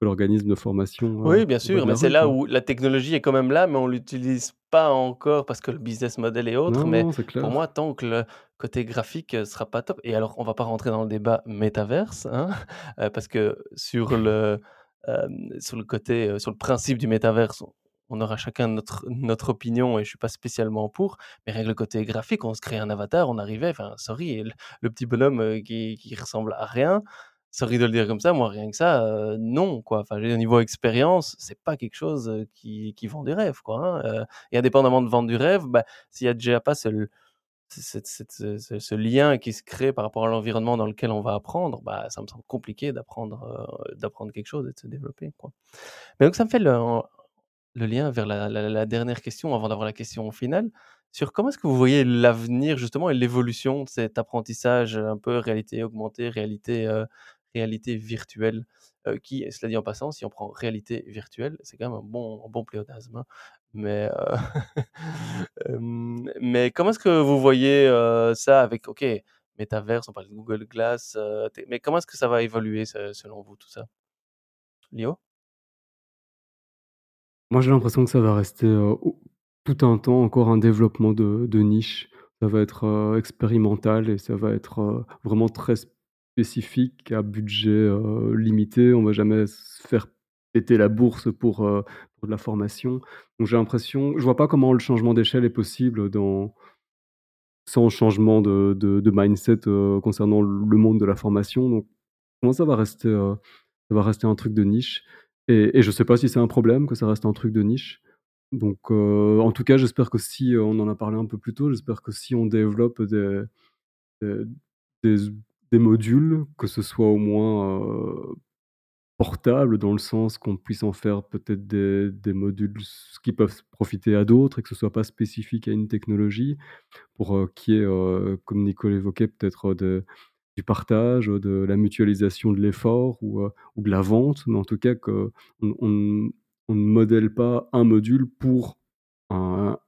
que l'organisme de formation, heu, Oui, bien sûr, mais c'est là où la technologie est quand même là, mais on l'utilise pas encore parce que le business model est autre, mais Non, c'est pour moi, tant que le côté graphique, heu, sera pas top et alors on va pas rentrer dans le débat métaverse, hein, heu, parce que sur le, hem, sur le côté, sur le principe du métaverse, on aura chacun notre notre opinion et je suis pas spécialement pour, mais rien que le côté graphique, on se crée un avatar, on arrivait, enfin sorry, le petit bonhomme, qui qui ressemble à rien, sorry de le dire comme ça, moi rien que ça, non, quoi. Enfin, dire niveau expérience, c'est pas quelque chose, qui qui vend du rêve, quoi, hein, et indépendamment de vendre du rêve, bah, s'il y a déjà pas ce cette ce lien qui se crée par rapport à l'environnement dans lequel on va apprendre, bah, ça me semble compliqué d'apprendre, heu, d'apprendre quelque chose et de se développer, quoi. Mais donc ça me fait le lien vers la dernière question avant d'avoir la question finale, sur comment est-ce que vous voyez l'avenir justement et l'évolution de cet apprentissage, un peu réalité augmentée, réalité, heu, réalité virtuelle? Heu, qui, cela dit en passant, si on prend réalité virtuelle, c'est quand même un bon un bon pléonasme, hein, mais heu, hem, mais comment est-ce que vous voyez, heu, ça avec OK, métaverse, on parle de Google Glass, mais comment est-ce que ça va évoluer se selon vous tout ça? Lio? Moi, j'ai l'impression que ça va rester, tout un temps encore un développement de niche. Ça va être, expérimental et ça va être, vraiment très spécifique à budget, heu, limité. On va jamais se faire péter la bourse pour, pour de la formation. Donc j'ai l'impression je vois pas comment le changement d'échelle est possible sans changement de mindset, heu, concernant le monde de la formation. Donc moi, ça va rester, ça va rester un truc de niche et et je sais pas si c'est un problème que ça reste un truc de niche. Donc en tout cas, j'espère que si, on en a parlé un peu plus tôt, j'espère que si on développe des des modules, que ce soit au moins, heu, portables dans le sens qu'on puisse en faire peut-être des modules qui peuvent profiter à d'autres et que ce soit pas spécifique à une technologie pour, y ait, heu, comme Nico l'évoquait, peut-être du partage, de la mutualisation de l'effort ou, de la vente, mais en tout cas qu'on on on ne modèle pas un module pour un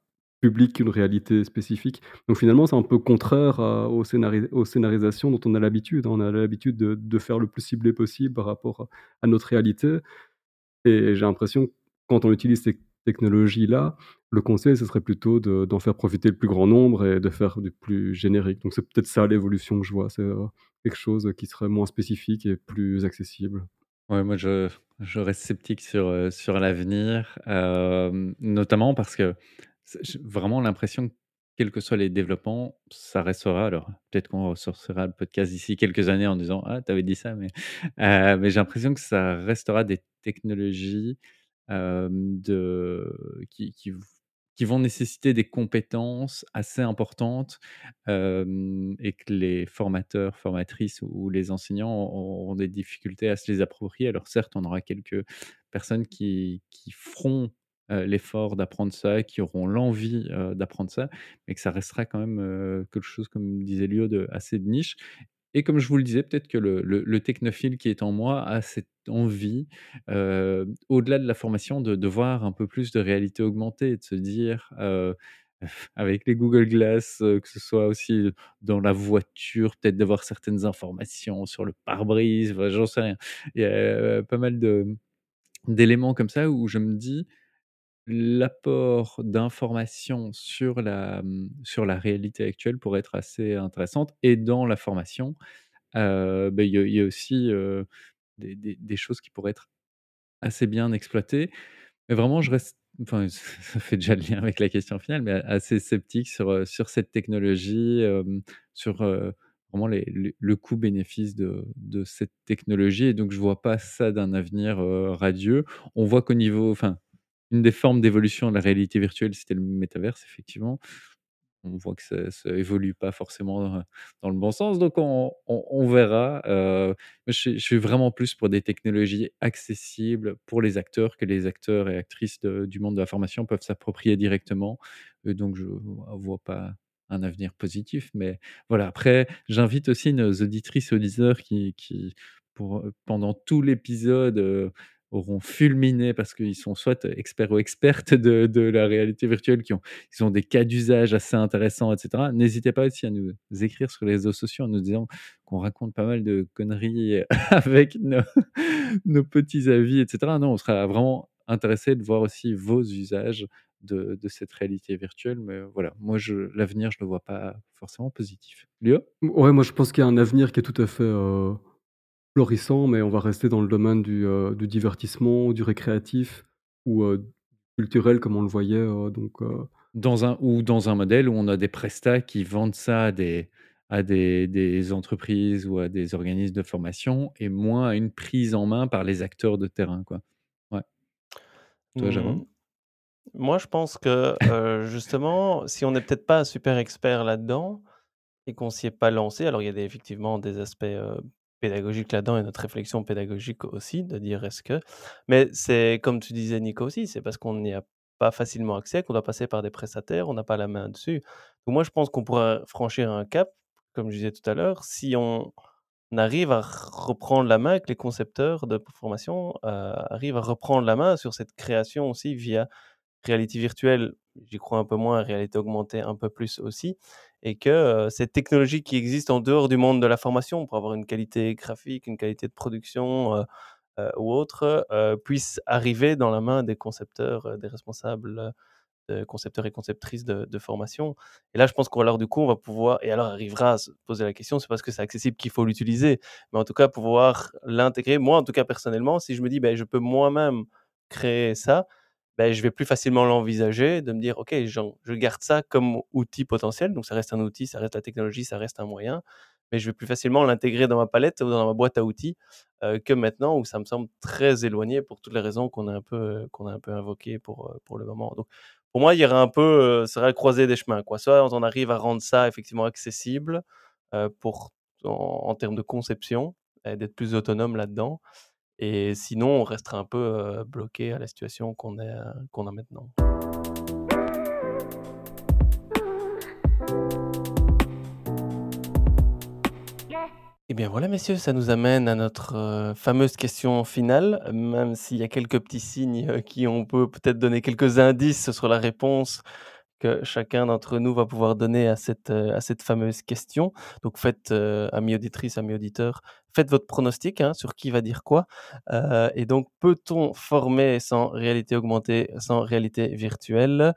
public qu'une réalité spécifique. Donc finalement, c'est un peu contraire à aux scénari aux scénarisations dont on a l'habitude, hein. On a l'habitude de faire le plus ciblé possible par rapport à notre réalité et j'ai l'impression, quand on utilise ces technologies-là, le conseil, ce serait plutôt de d'en faire profiter le plus grand nombre et de faire du plus générique. Donc c'est peut-être ça l'évolution que je vois, c'est, heu, quelque chose qui serait moins spécifique et plus accessible. Ouais, moi je je reste sceptique sur, heu, sur l'avenir, hem, notamment parce que j'ai vraiment l'impression que quels que soient les développements, ça restera alors peut-être qu'on ressortira le podcast d'ici quelques années en disant: «Ah, tu avais dit ça», mais mais j'ai l'impression que ça restera des technologies, de qui qui vont nécessiter des compétences assez importantes, et que les formateurs, formatrices ou les enseignants auront des difficultés à se les approprier. Alors certes, on aura quelques personnes qui qui feront, l'effort d'apprendre ça, qui auront l'envie, heu, d'apprendre ça, mais que ça restera quand même, heu, quelque chose, comme disait Liau, de assez de niche et comme je vous le disais, peut-être que le le le technophile qui est en moi a cette envie, au-delà de la formation, de de voir un peu plus de réalité augmentée et de se dire, avec les Google Glass, que ce soit aussi dans la voiture, peut-être d'avoir certaines informations sur le pare-brise, j'en sais rien. Il y a pas mal d'éléments comme ça où je me dis: «L'apport d'informations sur la, mmh, sur la réalité actuelle pourrait être assez intéressante» et dans la formation, beh, il y a aussi, des choses qui pourraient être assez bien exploitées. Mais vraiment, je reste enfin, ça fait déjà le lien avec la question finale, mais assez sceptique sur, sur cette technologie, sur, vraiment le coût-bénéfice de cette technologie et donc je vois pas ça d'un avenir, radieux. On voit qu'au niveau enfin, une des formes d'évolution de la réalité virtuelle, c'était le métavers, effectivement. On voit que ça ça évolue pas forcément, heu, dans le bon sens, donc on verra, moi je suis vraiment plus pour des technologies accessibles pour les acteurs, que les acteurs et actrices du monde de la formation peuvent s'approprier directement et donc je vois pas un avenir positif, mais voilà. Après, j'invite aussi nos auditrices, auditeurs qui pour, pendant tout l'épisode, heu, auront fulminé parce qu'ils sont soit experts ou expertes de la réalité virtuelle, qui ont ils ont des cas d'usage assez intéressants et cetera. N'hésitez pas aussi à nous écrire sur les réseaux sociaux en nous disant qu'on raconte pas mal de conneries avec nos nos petits avis et cetera. Non, on sera vraiment intéressés de voir aussi vos usages de de cette réalité virtuelle, mais voilà, moi l'avenir, je le vois pas forcément positif. Liau? Ouais, moi je pense qu'il y a un avenir qui est tout à fait, heu, florissant, mais on va rester dans le domaine du, du divertissement, du récréatif ou, heu, culturel comme on le voyait, heu, donc Dans un ou dans un modèle où on a des prestats qui vendent ça à des à des des entreprises ou à des organismes de formation et moins à une prise en main par les acteurs de terrain, quoi. Ouais. Toi, Mmh, Jérôme? moi je pense que, justement, si on n'est peut-être pas super expert là-dedans et qu'on s'y est pas lancé, alors il y a des effectivement des aspects, pédagogiques là-dedans et notre réflexion pédagogique aussi, de dire: «Est-ce que» mais c'est comme tu disais Nico aussi, c'est parce qu'on n'y a pas facilement accès, qu'on doit passer par des prestataires, on n'a pas la main dessus. Donc moi je pense qu'on pourra franchir un cap, comme je disais tout à l'heure, si on arrive à reprendre la main, que les concepteurs de formation, heu, arrivent à reprendre la main sur cette création aussi via réalité virtuelle, j'y crois un peu moins, réalité augmentée un peu plus aussi et que, cette technologie qui existe en dehors du monde de la formation pour avoir une qualité graphique, une qualité de production, ou autre, puisse arriver dans la main des concepteurs, des responsables, heu, concepteurs et conceptrices de de formation et là, je pense qu'alors du coup, on va pouvoir et alors arrivera à se poser la question, c'est parce que c'est accessible qu'il faut l'utiliser, mais en tout cas pouvoir l'intégrer. Moi, en tout cas personnellement, si je me dis: «Beh, je peux moi-même créer ça», beh, je vais plus facilement l'envisager, de me dire: «OK, je garde ça comme outil potentiel», donc ça reste un outil, ça reste la technologie, ça reste un moyen, mais je vais plus facilement l'intégrer dans ma palette ou dans ma boîte à outils, heu, que maintenant où ça me semble très éloigné pour toutes les raisons qu'on a un peu, heu, qu'on a un peu invoquées pour, heu, pour le moment. Donc pour moi, il y aurait un peu, serait la croisée des chemins, quoi. Soit on arrive à rendre ça effectivement accessible, pour en en termes de conception d'être plus autonome là-dedans et sinon on restera un peu, bloqué à la situation qu'on qu'on a maintenant. Et bien voilà messieurs, ça nous amène à notre, fameuse question finale, même s'il y a quelques petits signes, qui ont peut peut-être donné quelques indices sur la réponse chacun d'entre nous va pouvoir donner à cette, à cette fameuse question. Donc faites, amis auditrices, amis auditeurs, faites votre pronostic hein, sur qui va dire quoi. et donc, peut-on former sans réalité augmentée, sans réalité virtuelle?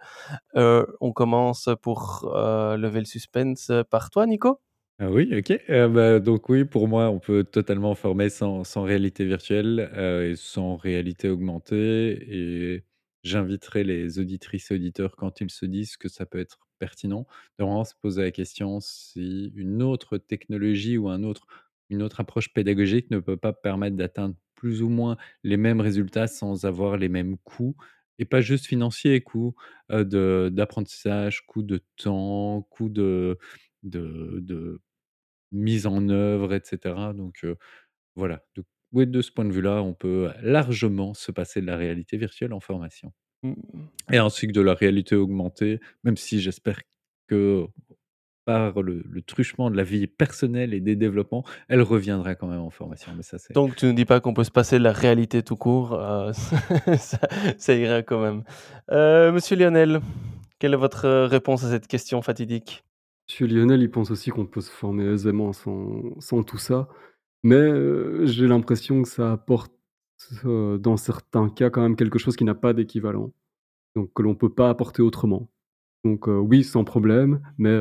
On commence pour lever le suspense par toi, Nico ah oui, OK. bah, donc oui, pour moi, on peut totalement former sans sans réalité virtuelle, et sans réalité augmentée et j'inviterai les auditrices et auditeurs quand ils se disent que ça peut être pertinent, de vraiment se poser la question si une autre technologie ou un autre une autre approche pédagogique ne peut pas permettre d'atteindre plus ou moins les mêmes résultats sans avoir les mêmes coûts et pas juste financiers, coûts, d'apprentissage, coûts de temps, coûts de de de mise en œuvre et cetera. Donc voilà, donc oui, de ce point de vue-là, on peut largement se passer de la réalité virtuelle en formation mmh et ainsi que de la réalité augmentée, même si j'espère que par le le truchement de la vie personnelle et des développements, elle reviendra quand même en formation, mais ça c'est Donc tu ne dis pas qu'on peut se passer de la réalité tout court, heu, ça ça ira quand même. Heu, monsieur Lionel, quelle est votre réponse à cette question fatidique? Monsieur Lionel, il pense aussi qu'on peut se former aisément sans sans tout ça, mais j'ai l'impression que ça apporte, dans certains cas quand même quelque chose qui n'a pas d'équivalent, donc que l'on peut pas apporter autrement. Donc oui, sans problème, mais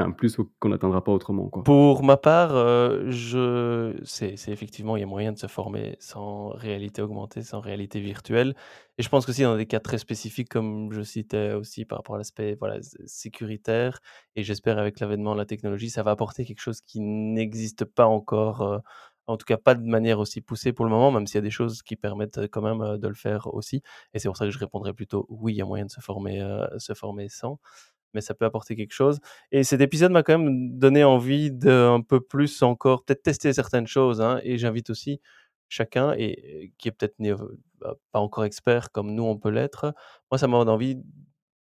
y a un plus qu'on n'atteindra pas autrement, quoi. Pour ma part, heu, je c'est effectivement, il y a moyen de se former sans réalité augmentée, sans réalité virtuelle. Et je pense qu'aussi dans des cas très spécifiques comme je citais aussi par rapport à l'aspect, voilà, sécuritaire et j'espère avec l'avènement de la technologie, ça va apporter quelque chose qui n'existe pas encore, heu, en tout cas pas de manière aussi poussée pour le moment, même s'il y a des choses qui permettent, heu, quand même, de le faire aussi. Et c'est pour ça que je répondrais plutôt: «Oui, il y a moyen de se former, se former sans» mais ça peut apporter quelque chose. Et cet épisode m'a quand même donné envie d'un peu plus encore, peut-être tester certaines choses. Hein, et j'invite aussi chacun, et qui est peut-être bah, pas encore expert comme nous on peut l'être. Moi, ça m'a donné envie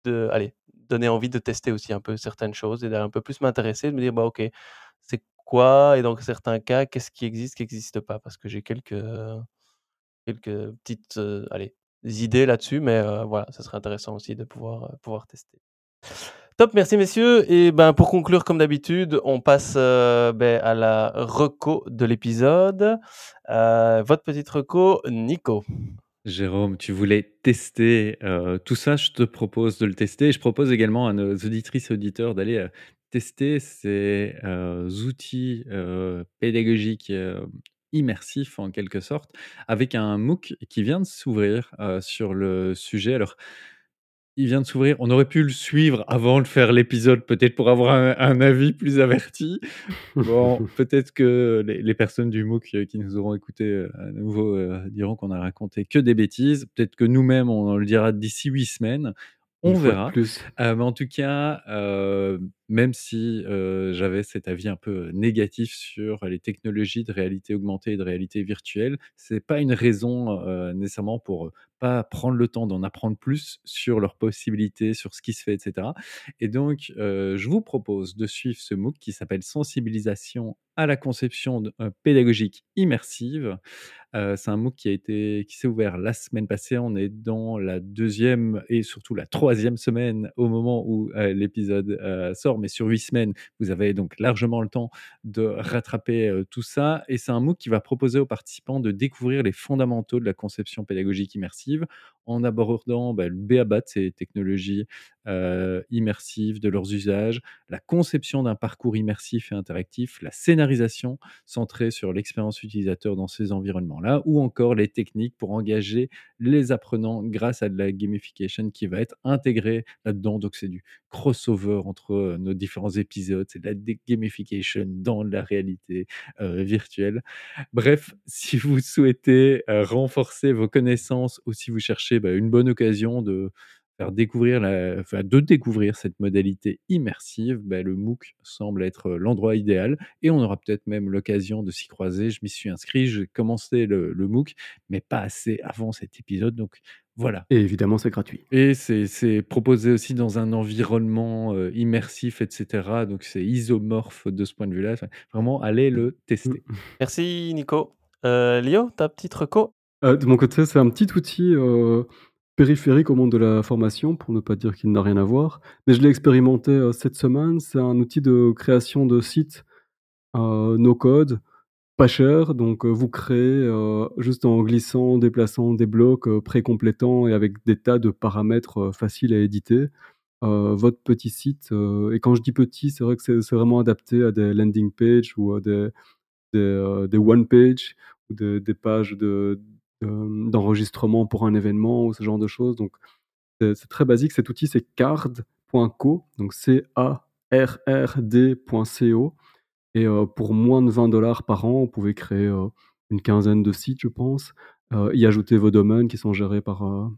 de, allez, donner envie de tester aussi un peu certaines choses et d'aller un peu plus m'intéresser, de me dire bah ok, c'est quoi et dans certains cas, qu'est-ce qui existe, qui n'existe pas, parce que j'ai quelques quelques petites, allez, idées là-dessus, mais voilà, ça serait intéressant aussi de pouvoir pouvoir tester. Top, merci messieurs. Et ben pour conclure, comme d'habitude, on passe euh, ben, à la reco de l'épisode. Euh, votre petite reco, Nico. Jérôme, tu voulais tester euh, tout ça, je te propose de le tester. Je propose également à nos auditrices et auditeurs d'aller tester ces outils pédagogiques immersifs en quelque sorte avec un MOOC qui vient de s'ouvrir sur le sujet. Alors, il vient de s'ouvrir. On aurait pu le suivre avant de faire l'épisode, peut-être pour avoir un, avis plus averti. Bon, peut-être que les, personnes du MOOC euh, qui nous auront écouté euh, à nouveau euh, diront qu'on a raconté que des bêtises. Peut-être que nous-mêmes, on le dira d'ici huit semaines. On verra. Plus. mais en tout cas, même si j'avais cet avis un peu négatif sur les technologies de réalité augmentée et de réalité virtuelle, c'est pas une raison nécessairement pour prendre le temps d'en apprendre plus sur leurs possibilités, sur ce qui se fait, etc. Et donc, je vous propose de suivre ce MOOC qui s'appelle Sensibilisation à la conception pédagogique immersive. c'est un MOOC qui a été qui s'est ouvert la semaine passée. On est dans la deuxième et surtout la troisième semaine au moment où l'épisode sort, mais sur huit semaines, vous avez donc largement le temps de rattraper tout ça. Et c'est un MOOC qui va proposer aux participants de découvrir les fondamentaux de la conception pédagogique immersive en abordant bah, le béaba de ces technologies immersives, de leurs usages, la conception d'un parcours immersif et interactif, la scénarisation centrée sur l'expérience utilisateur dans ces environnements-là, ou encore les techniques pour engager les apprenants grâce à de la gamification qui va être intégrée là-dedans. Donc c'est du crossover entre nos différents épisodes, c'est de la gamification dans la réalité virtuelle. Bref, si vous souhaitez renforcer vos connaissances ou si vous cherchez bah, une bonne occasion de faire découvrir la, enfin, de découvrir cette modalité immersive, bah, le MOOC semble être l'endroit idéal et on aura peut-être même l'occasion de s'y croiser. Je m'y suis inscrit, j'ai commencé le, le, MOOC, mais pas assez avant cet épisode, donc voilà. Et évidemment, c'est gratuit. Et c'est proposé aussi dans un environnement immersif, etc. Donc c'est isomorphe de ce point de vue-là. vraiment, allez le tester. Merci Nico. Euh, Léo, ta petite reco? Euh, De mon côté, c'est un petit outil périphérique au monde de la formation, pour ne pas dire qu'il n'a rien à voir, mais je l'ai expérimenté, heu, cette semaine. C'est un outil de création de sites, heu, no code, pas cher, donc heu, vous créez, juste en glissant, déplaçant des blocs, heu, précomplétants et avec des tas de paramètres, faciles à éditer, votre petit site, et quand je dis petit, c'est vrai que c'est vraiment adapté à des landing pages ou à des des, one page ou des pages de de d'enregistrement pour un événement ou ce genre de choses, donc c'est très basique. Cet outil, c'est carrd.co, donc C-A-R-R-D.co et pour moins de 20 par an, vous pouvez créer, une quinzaine de sites, je pense, y ajouter vos domaines qui sont gérés par,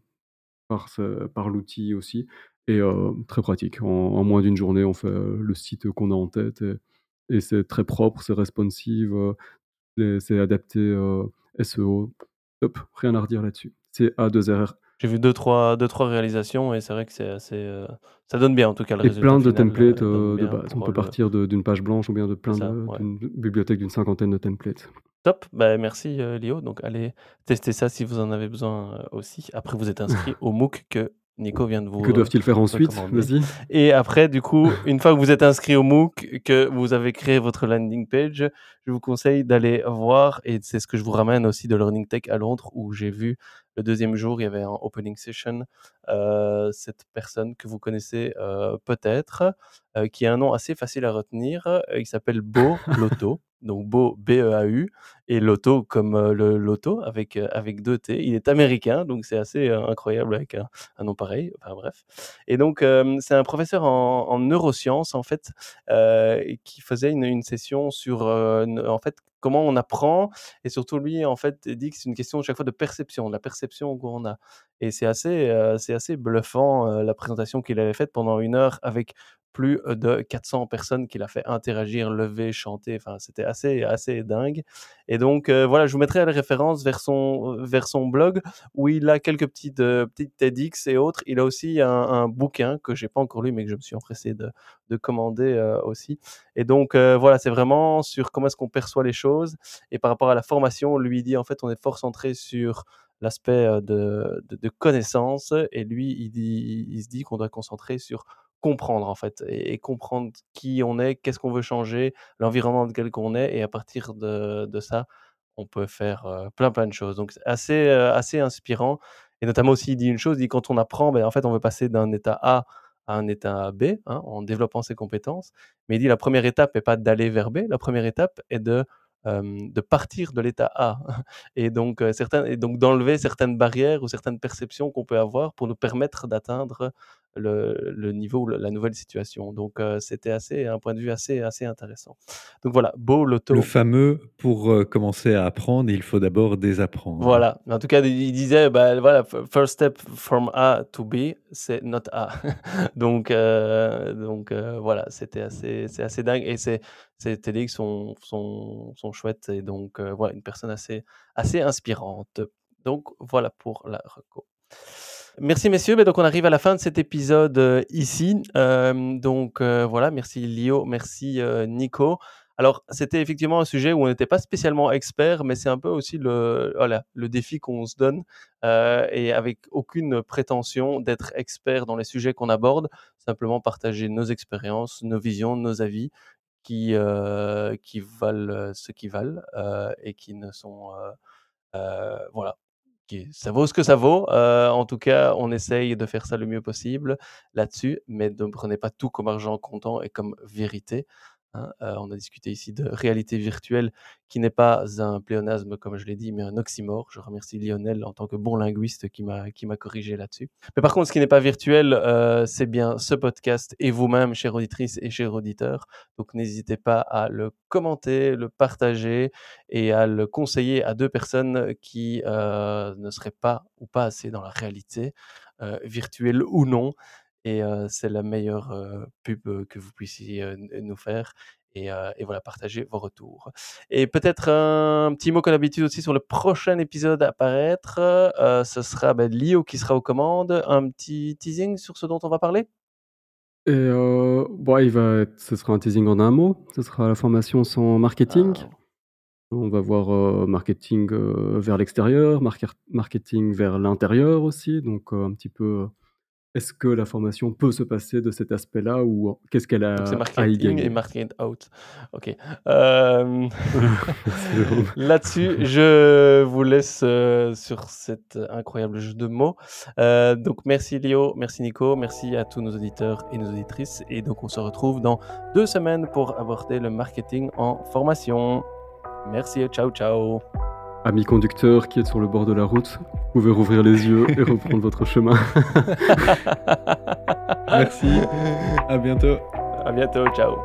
par l'outil aussi et très pratique. En moins d'une journée, on fait, le site qu'on a en tête et et c'est très propre, c'est responsive, c'est adapté, SEO. Top, rien à redire là-dessus. C-A-2-R-R. J'ai vu 2-3 2-3 réalisations et c'est vrai que c'est assez, heu, ça donne bien en tout cas le Et résultat plein de final, heu, templates, heu, de base. On peut le partir d'une page blanche ou bien de c'est plein ça, de ouais. d'une bibliothèque d'une cinquantaine de templates. Top, bah, merci, heu, Lio, donc allez tester ça si vous en avez besoin, aussi. Après vous êtes inscrit au MOOC que Nico vient de vous, Que doivent-ils faire ensuite? recommander Vas-y. et après du coup, une fois que vous êtes inscrit au MOOC, que vous avez créé votre landing page, je vous conseille d'aller voir et c'est ce que je vous ramène aussi de Learning Tech à Londres où j'ai vu le 2e jour, il y avait un opening session, heu, cette personne que vous connaissez, heu, peut-être, heu, qui a un nom assez facile à retenir, il s'appelle Beau Lotto, donc Beau, B-E-A-U et Lotto comme, le loto avec, avec 2 T. Il est américain, donc c'est assez, incroyable avec un nom pareil, enfin bref. Et donc c'est un professeur en en neurosciences en fait, qui faisait une session sur, en fait, comment on apprend et surtout lui en fait dit que c'est une question chaque fois de perception, de la perception qu'on a et c'est assez, c'est assez bluffant, heu, la présentation qu'il avait faite pendant 1 heure avec plus, heu, de 400 personnes qu'il a fait interagir, lever, chanter, enfin c'était assez assez dingue. Et donc heu, voilà, je vous mettrai les références vers son vers son blog où il a quelques petites, TEDx et autres. Il a aussi un bouquin que j'ai pas encore lu, mais que je me suis empressé de de commander, aussi. Et donc voilà, c'est vraiment sur comment est-ce qu'on perçoit les choses. Et par rapport à la formation, lui, dit: «En fait, on est fort centré sur l'aspect, de de connaissance» et lui, il dit il se dit qu'on doit concentrer sur comprendre en fait et comprendre qui on est, qu'est-ce qu'on veut changer, l'environnement dans lequel qu'on est et à partir de ça, on peut faire, heu, plein, plein de choses. Donc c'est assez, heu, assez inspirant et notamment aussi, il dit une chose, il dit: «Quand on apprend, beh, en fait, on veut passer d'un état A à un état B, hein, en développant ses compétences», mais il dit: «La 1re étape est pas d'aller vers B, la 1re étape est de, de partir de l'état A» et donc certains et donc d'enlever certaines barrières ou certaines perceptions qu'on peut avoir pour nous permettre d'atteindre le le niveau la nouvelle situation donc heu, c'était assez un point de vue assez assez intéressant donc voilà, Beau Le Lotto. fameux pour, heu, commencer à apprendre, il faut d'abord désapprendre. Voilà, en tout cas, il disait, bah, voilà, first step from A to B, c'est not A donc heu donc voilà, c'était assez c'est assez dingue et ces ces TEDx sont sont sont chouettes et donc voilà, une personne assez assez inspirante donc voilà pour la reco. Merci messieurs, beh, donc on arrive à la fin de cet épisode, heu, ici, hem, donc heu, voilà, merci Lio, merci, heu, Nico. Alors, c'était effectivement un sujet où on n'était pas spécialement experts, mais c'est un peu aussi le voilà, le défi qu'on se donne, heu et avec aucune prétention d'être expert dans les sujets qu'on aborde, simplement partager nos expériences, nos visions, nos avis qui, heu, qui valent ce qu'ils valent, et qui ne sont, voilà, ça vaut ce que ça vaut, heu, en tout cas, on essaye de faire ça le mieux possible là-dessus, mais ne prenez pas tout comme argent comptant et comme vérité, hein. Heu, on a discuté ici de réalité virtuelle qui n'est pas un pléonasme comme je l'ai dit, mais un oxymore. Je remercie Lionel en tant que bon linguiste qui m'a corrigé là-dessus. Mais par contre, ce qui n'est pas virtuel, heu, c'est bien ce podcast et vous-même, chères auditrices et chers auditeurs, donc n'hésitez pas à le commenter, le partager et à le conseiller à 2 personnes qui, heu, ne seraient pas ou pas assez dans la réalité, virtuelle ou non et c'est la meilleure, pub, que vous puissiez, nous faire et voilà, partagez vos retours et peut-être un petit mot comme d'habitude aussi sur le prochain épisode à paraître, heu, ce sera, bah, Lio qui sera aux commandes. Un petit teasing sur ce dont on va parler? Et bah, il va être ce sera un teasing en un mot, ce sera la formation sans marketing. Ah. On va voir, marketing, vers l'extérieur, marketing vers l'intérieur aussi, donc un petit peu, est-ce que la formation peut se passer de cet aspect-là ou qu'est-ce qu'elle c'est a y marketing et gagner? market out. OK. Jérôme. là-dessus, je vous laisse, heu, sur cet incroyable jeu de mots. Heu, donc merci Léo, merci Nico, merci à tous nos auditeurs et nos auditrices et donc on se retrouve dans 2 semaines pour aborder le marketing en formation. Merci et ciao, ciao. Amis conducteurs qui êtes sur le bord de la route, vous pouvez rouvrir les yeux et reprendre votre chemin. Merci, à bientôt. À bientôt, ciao.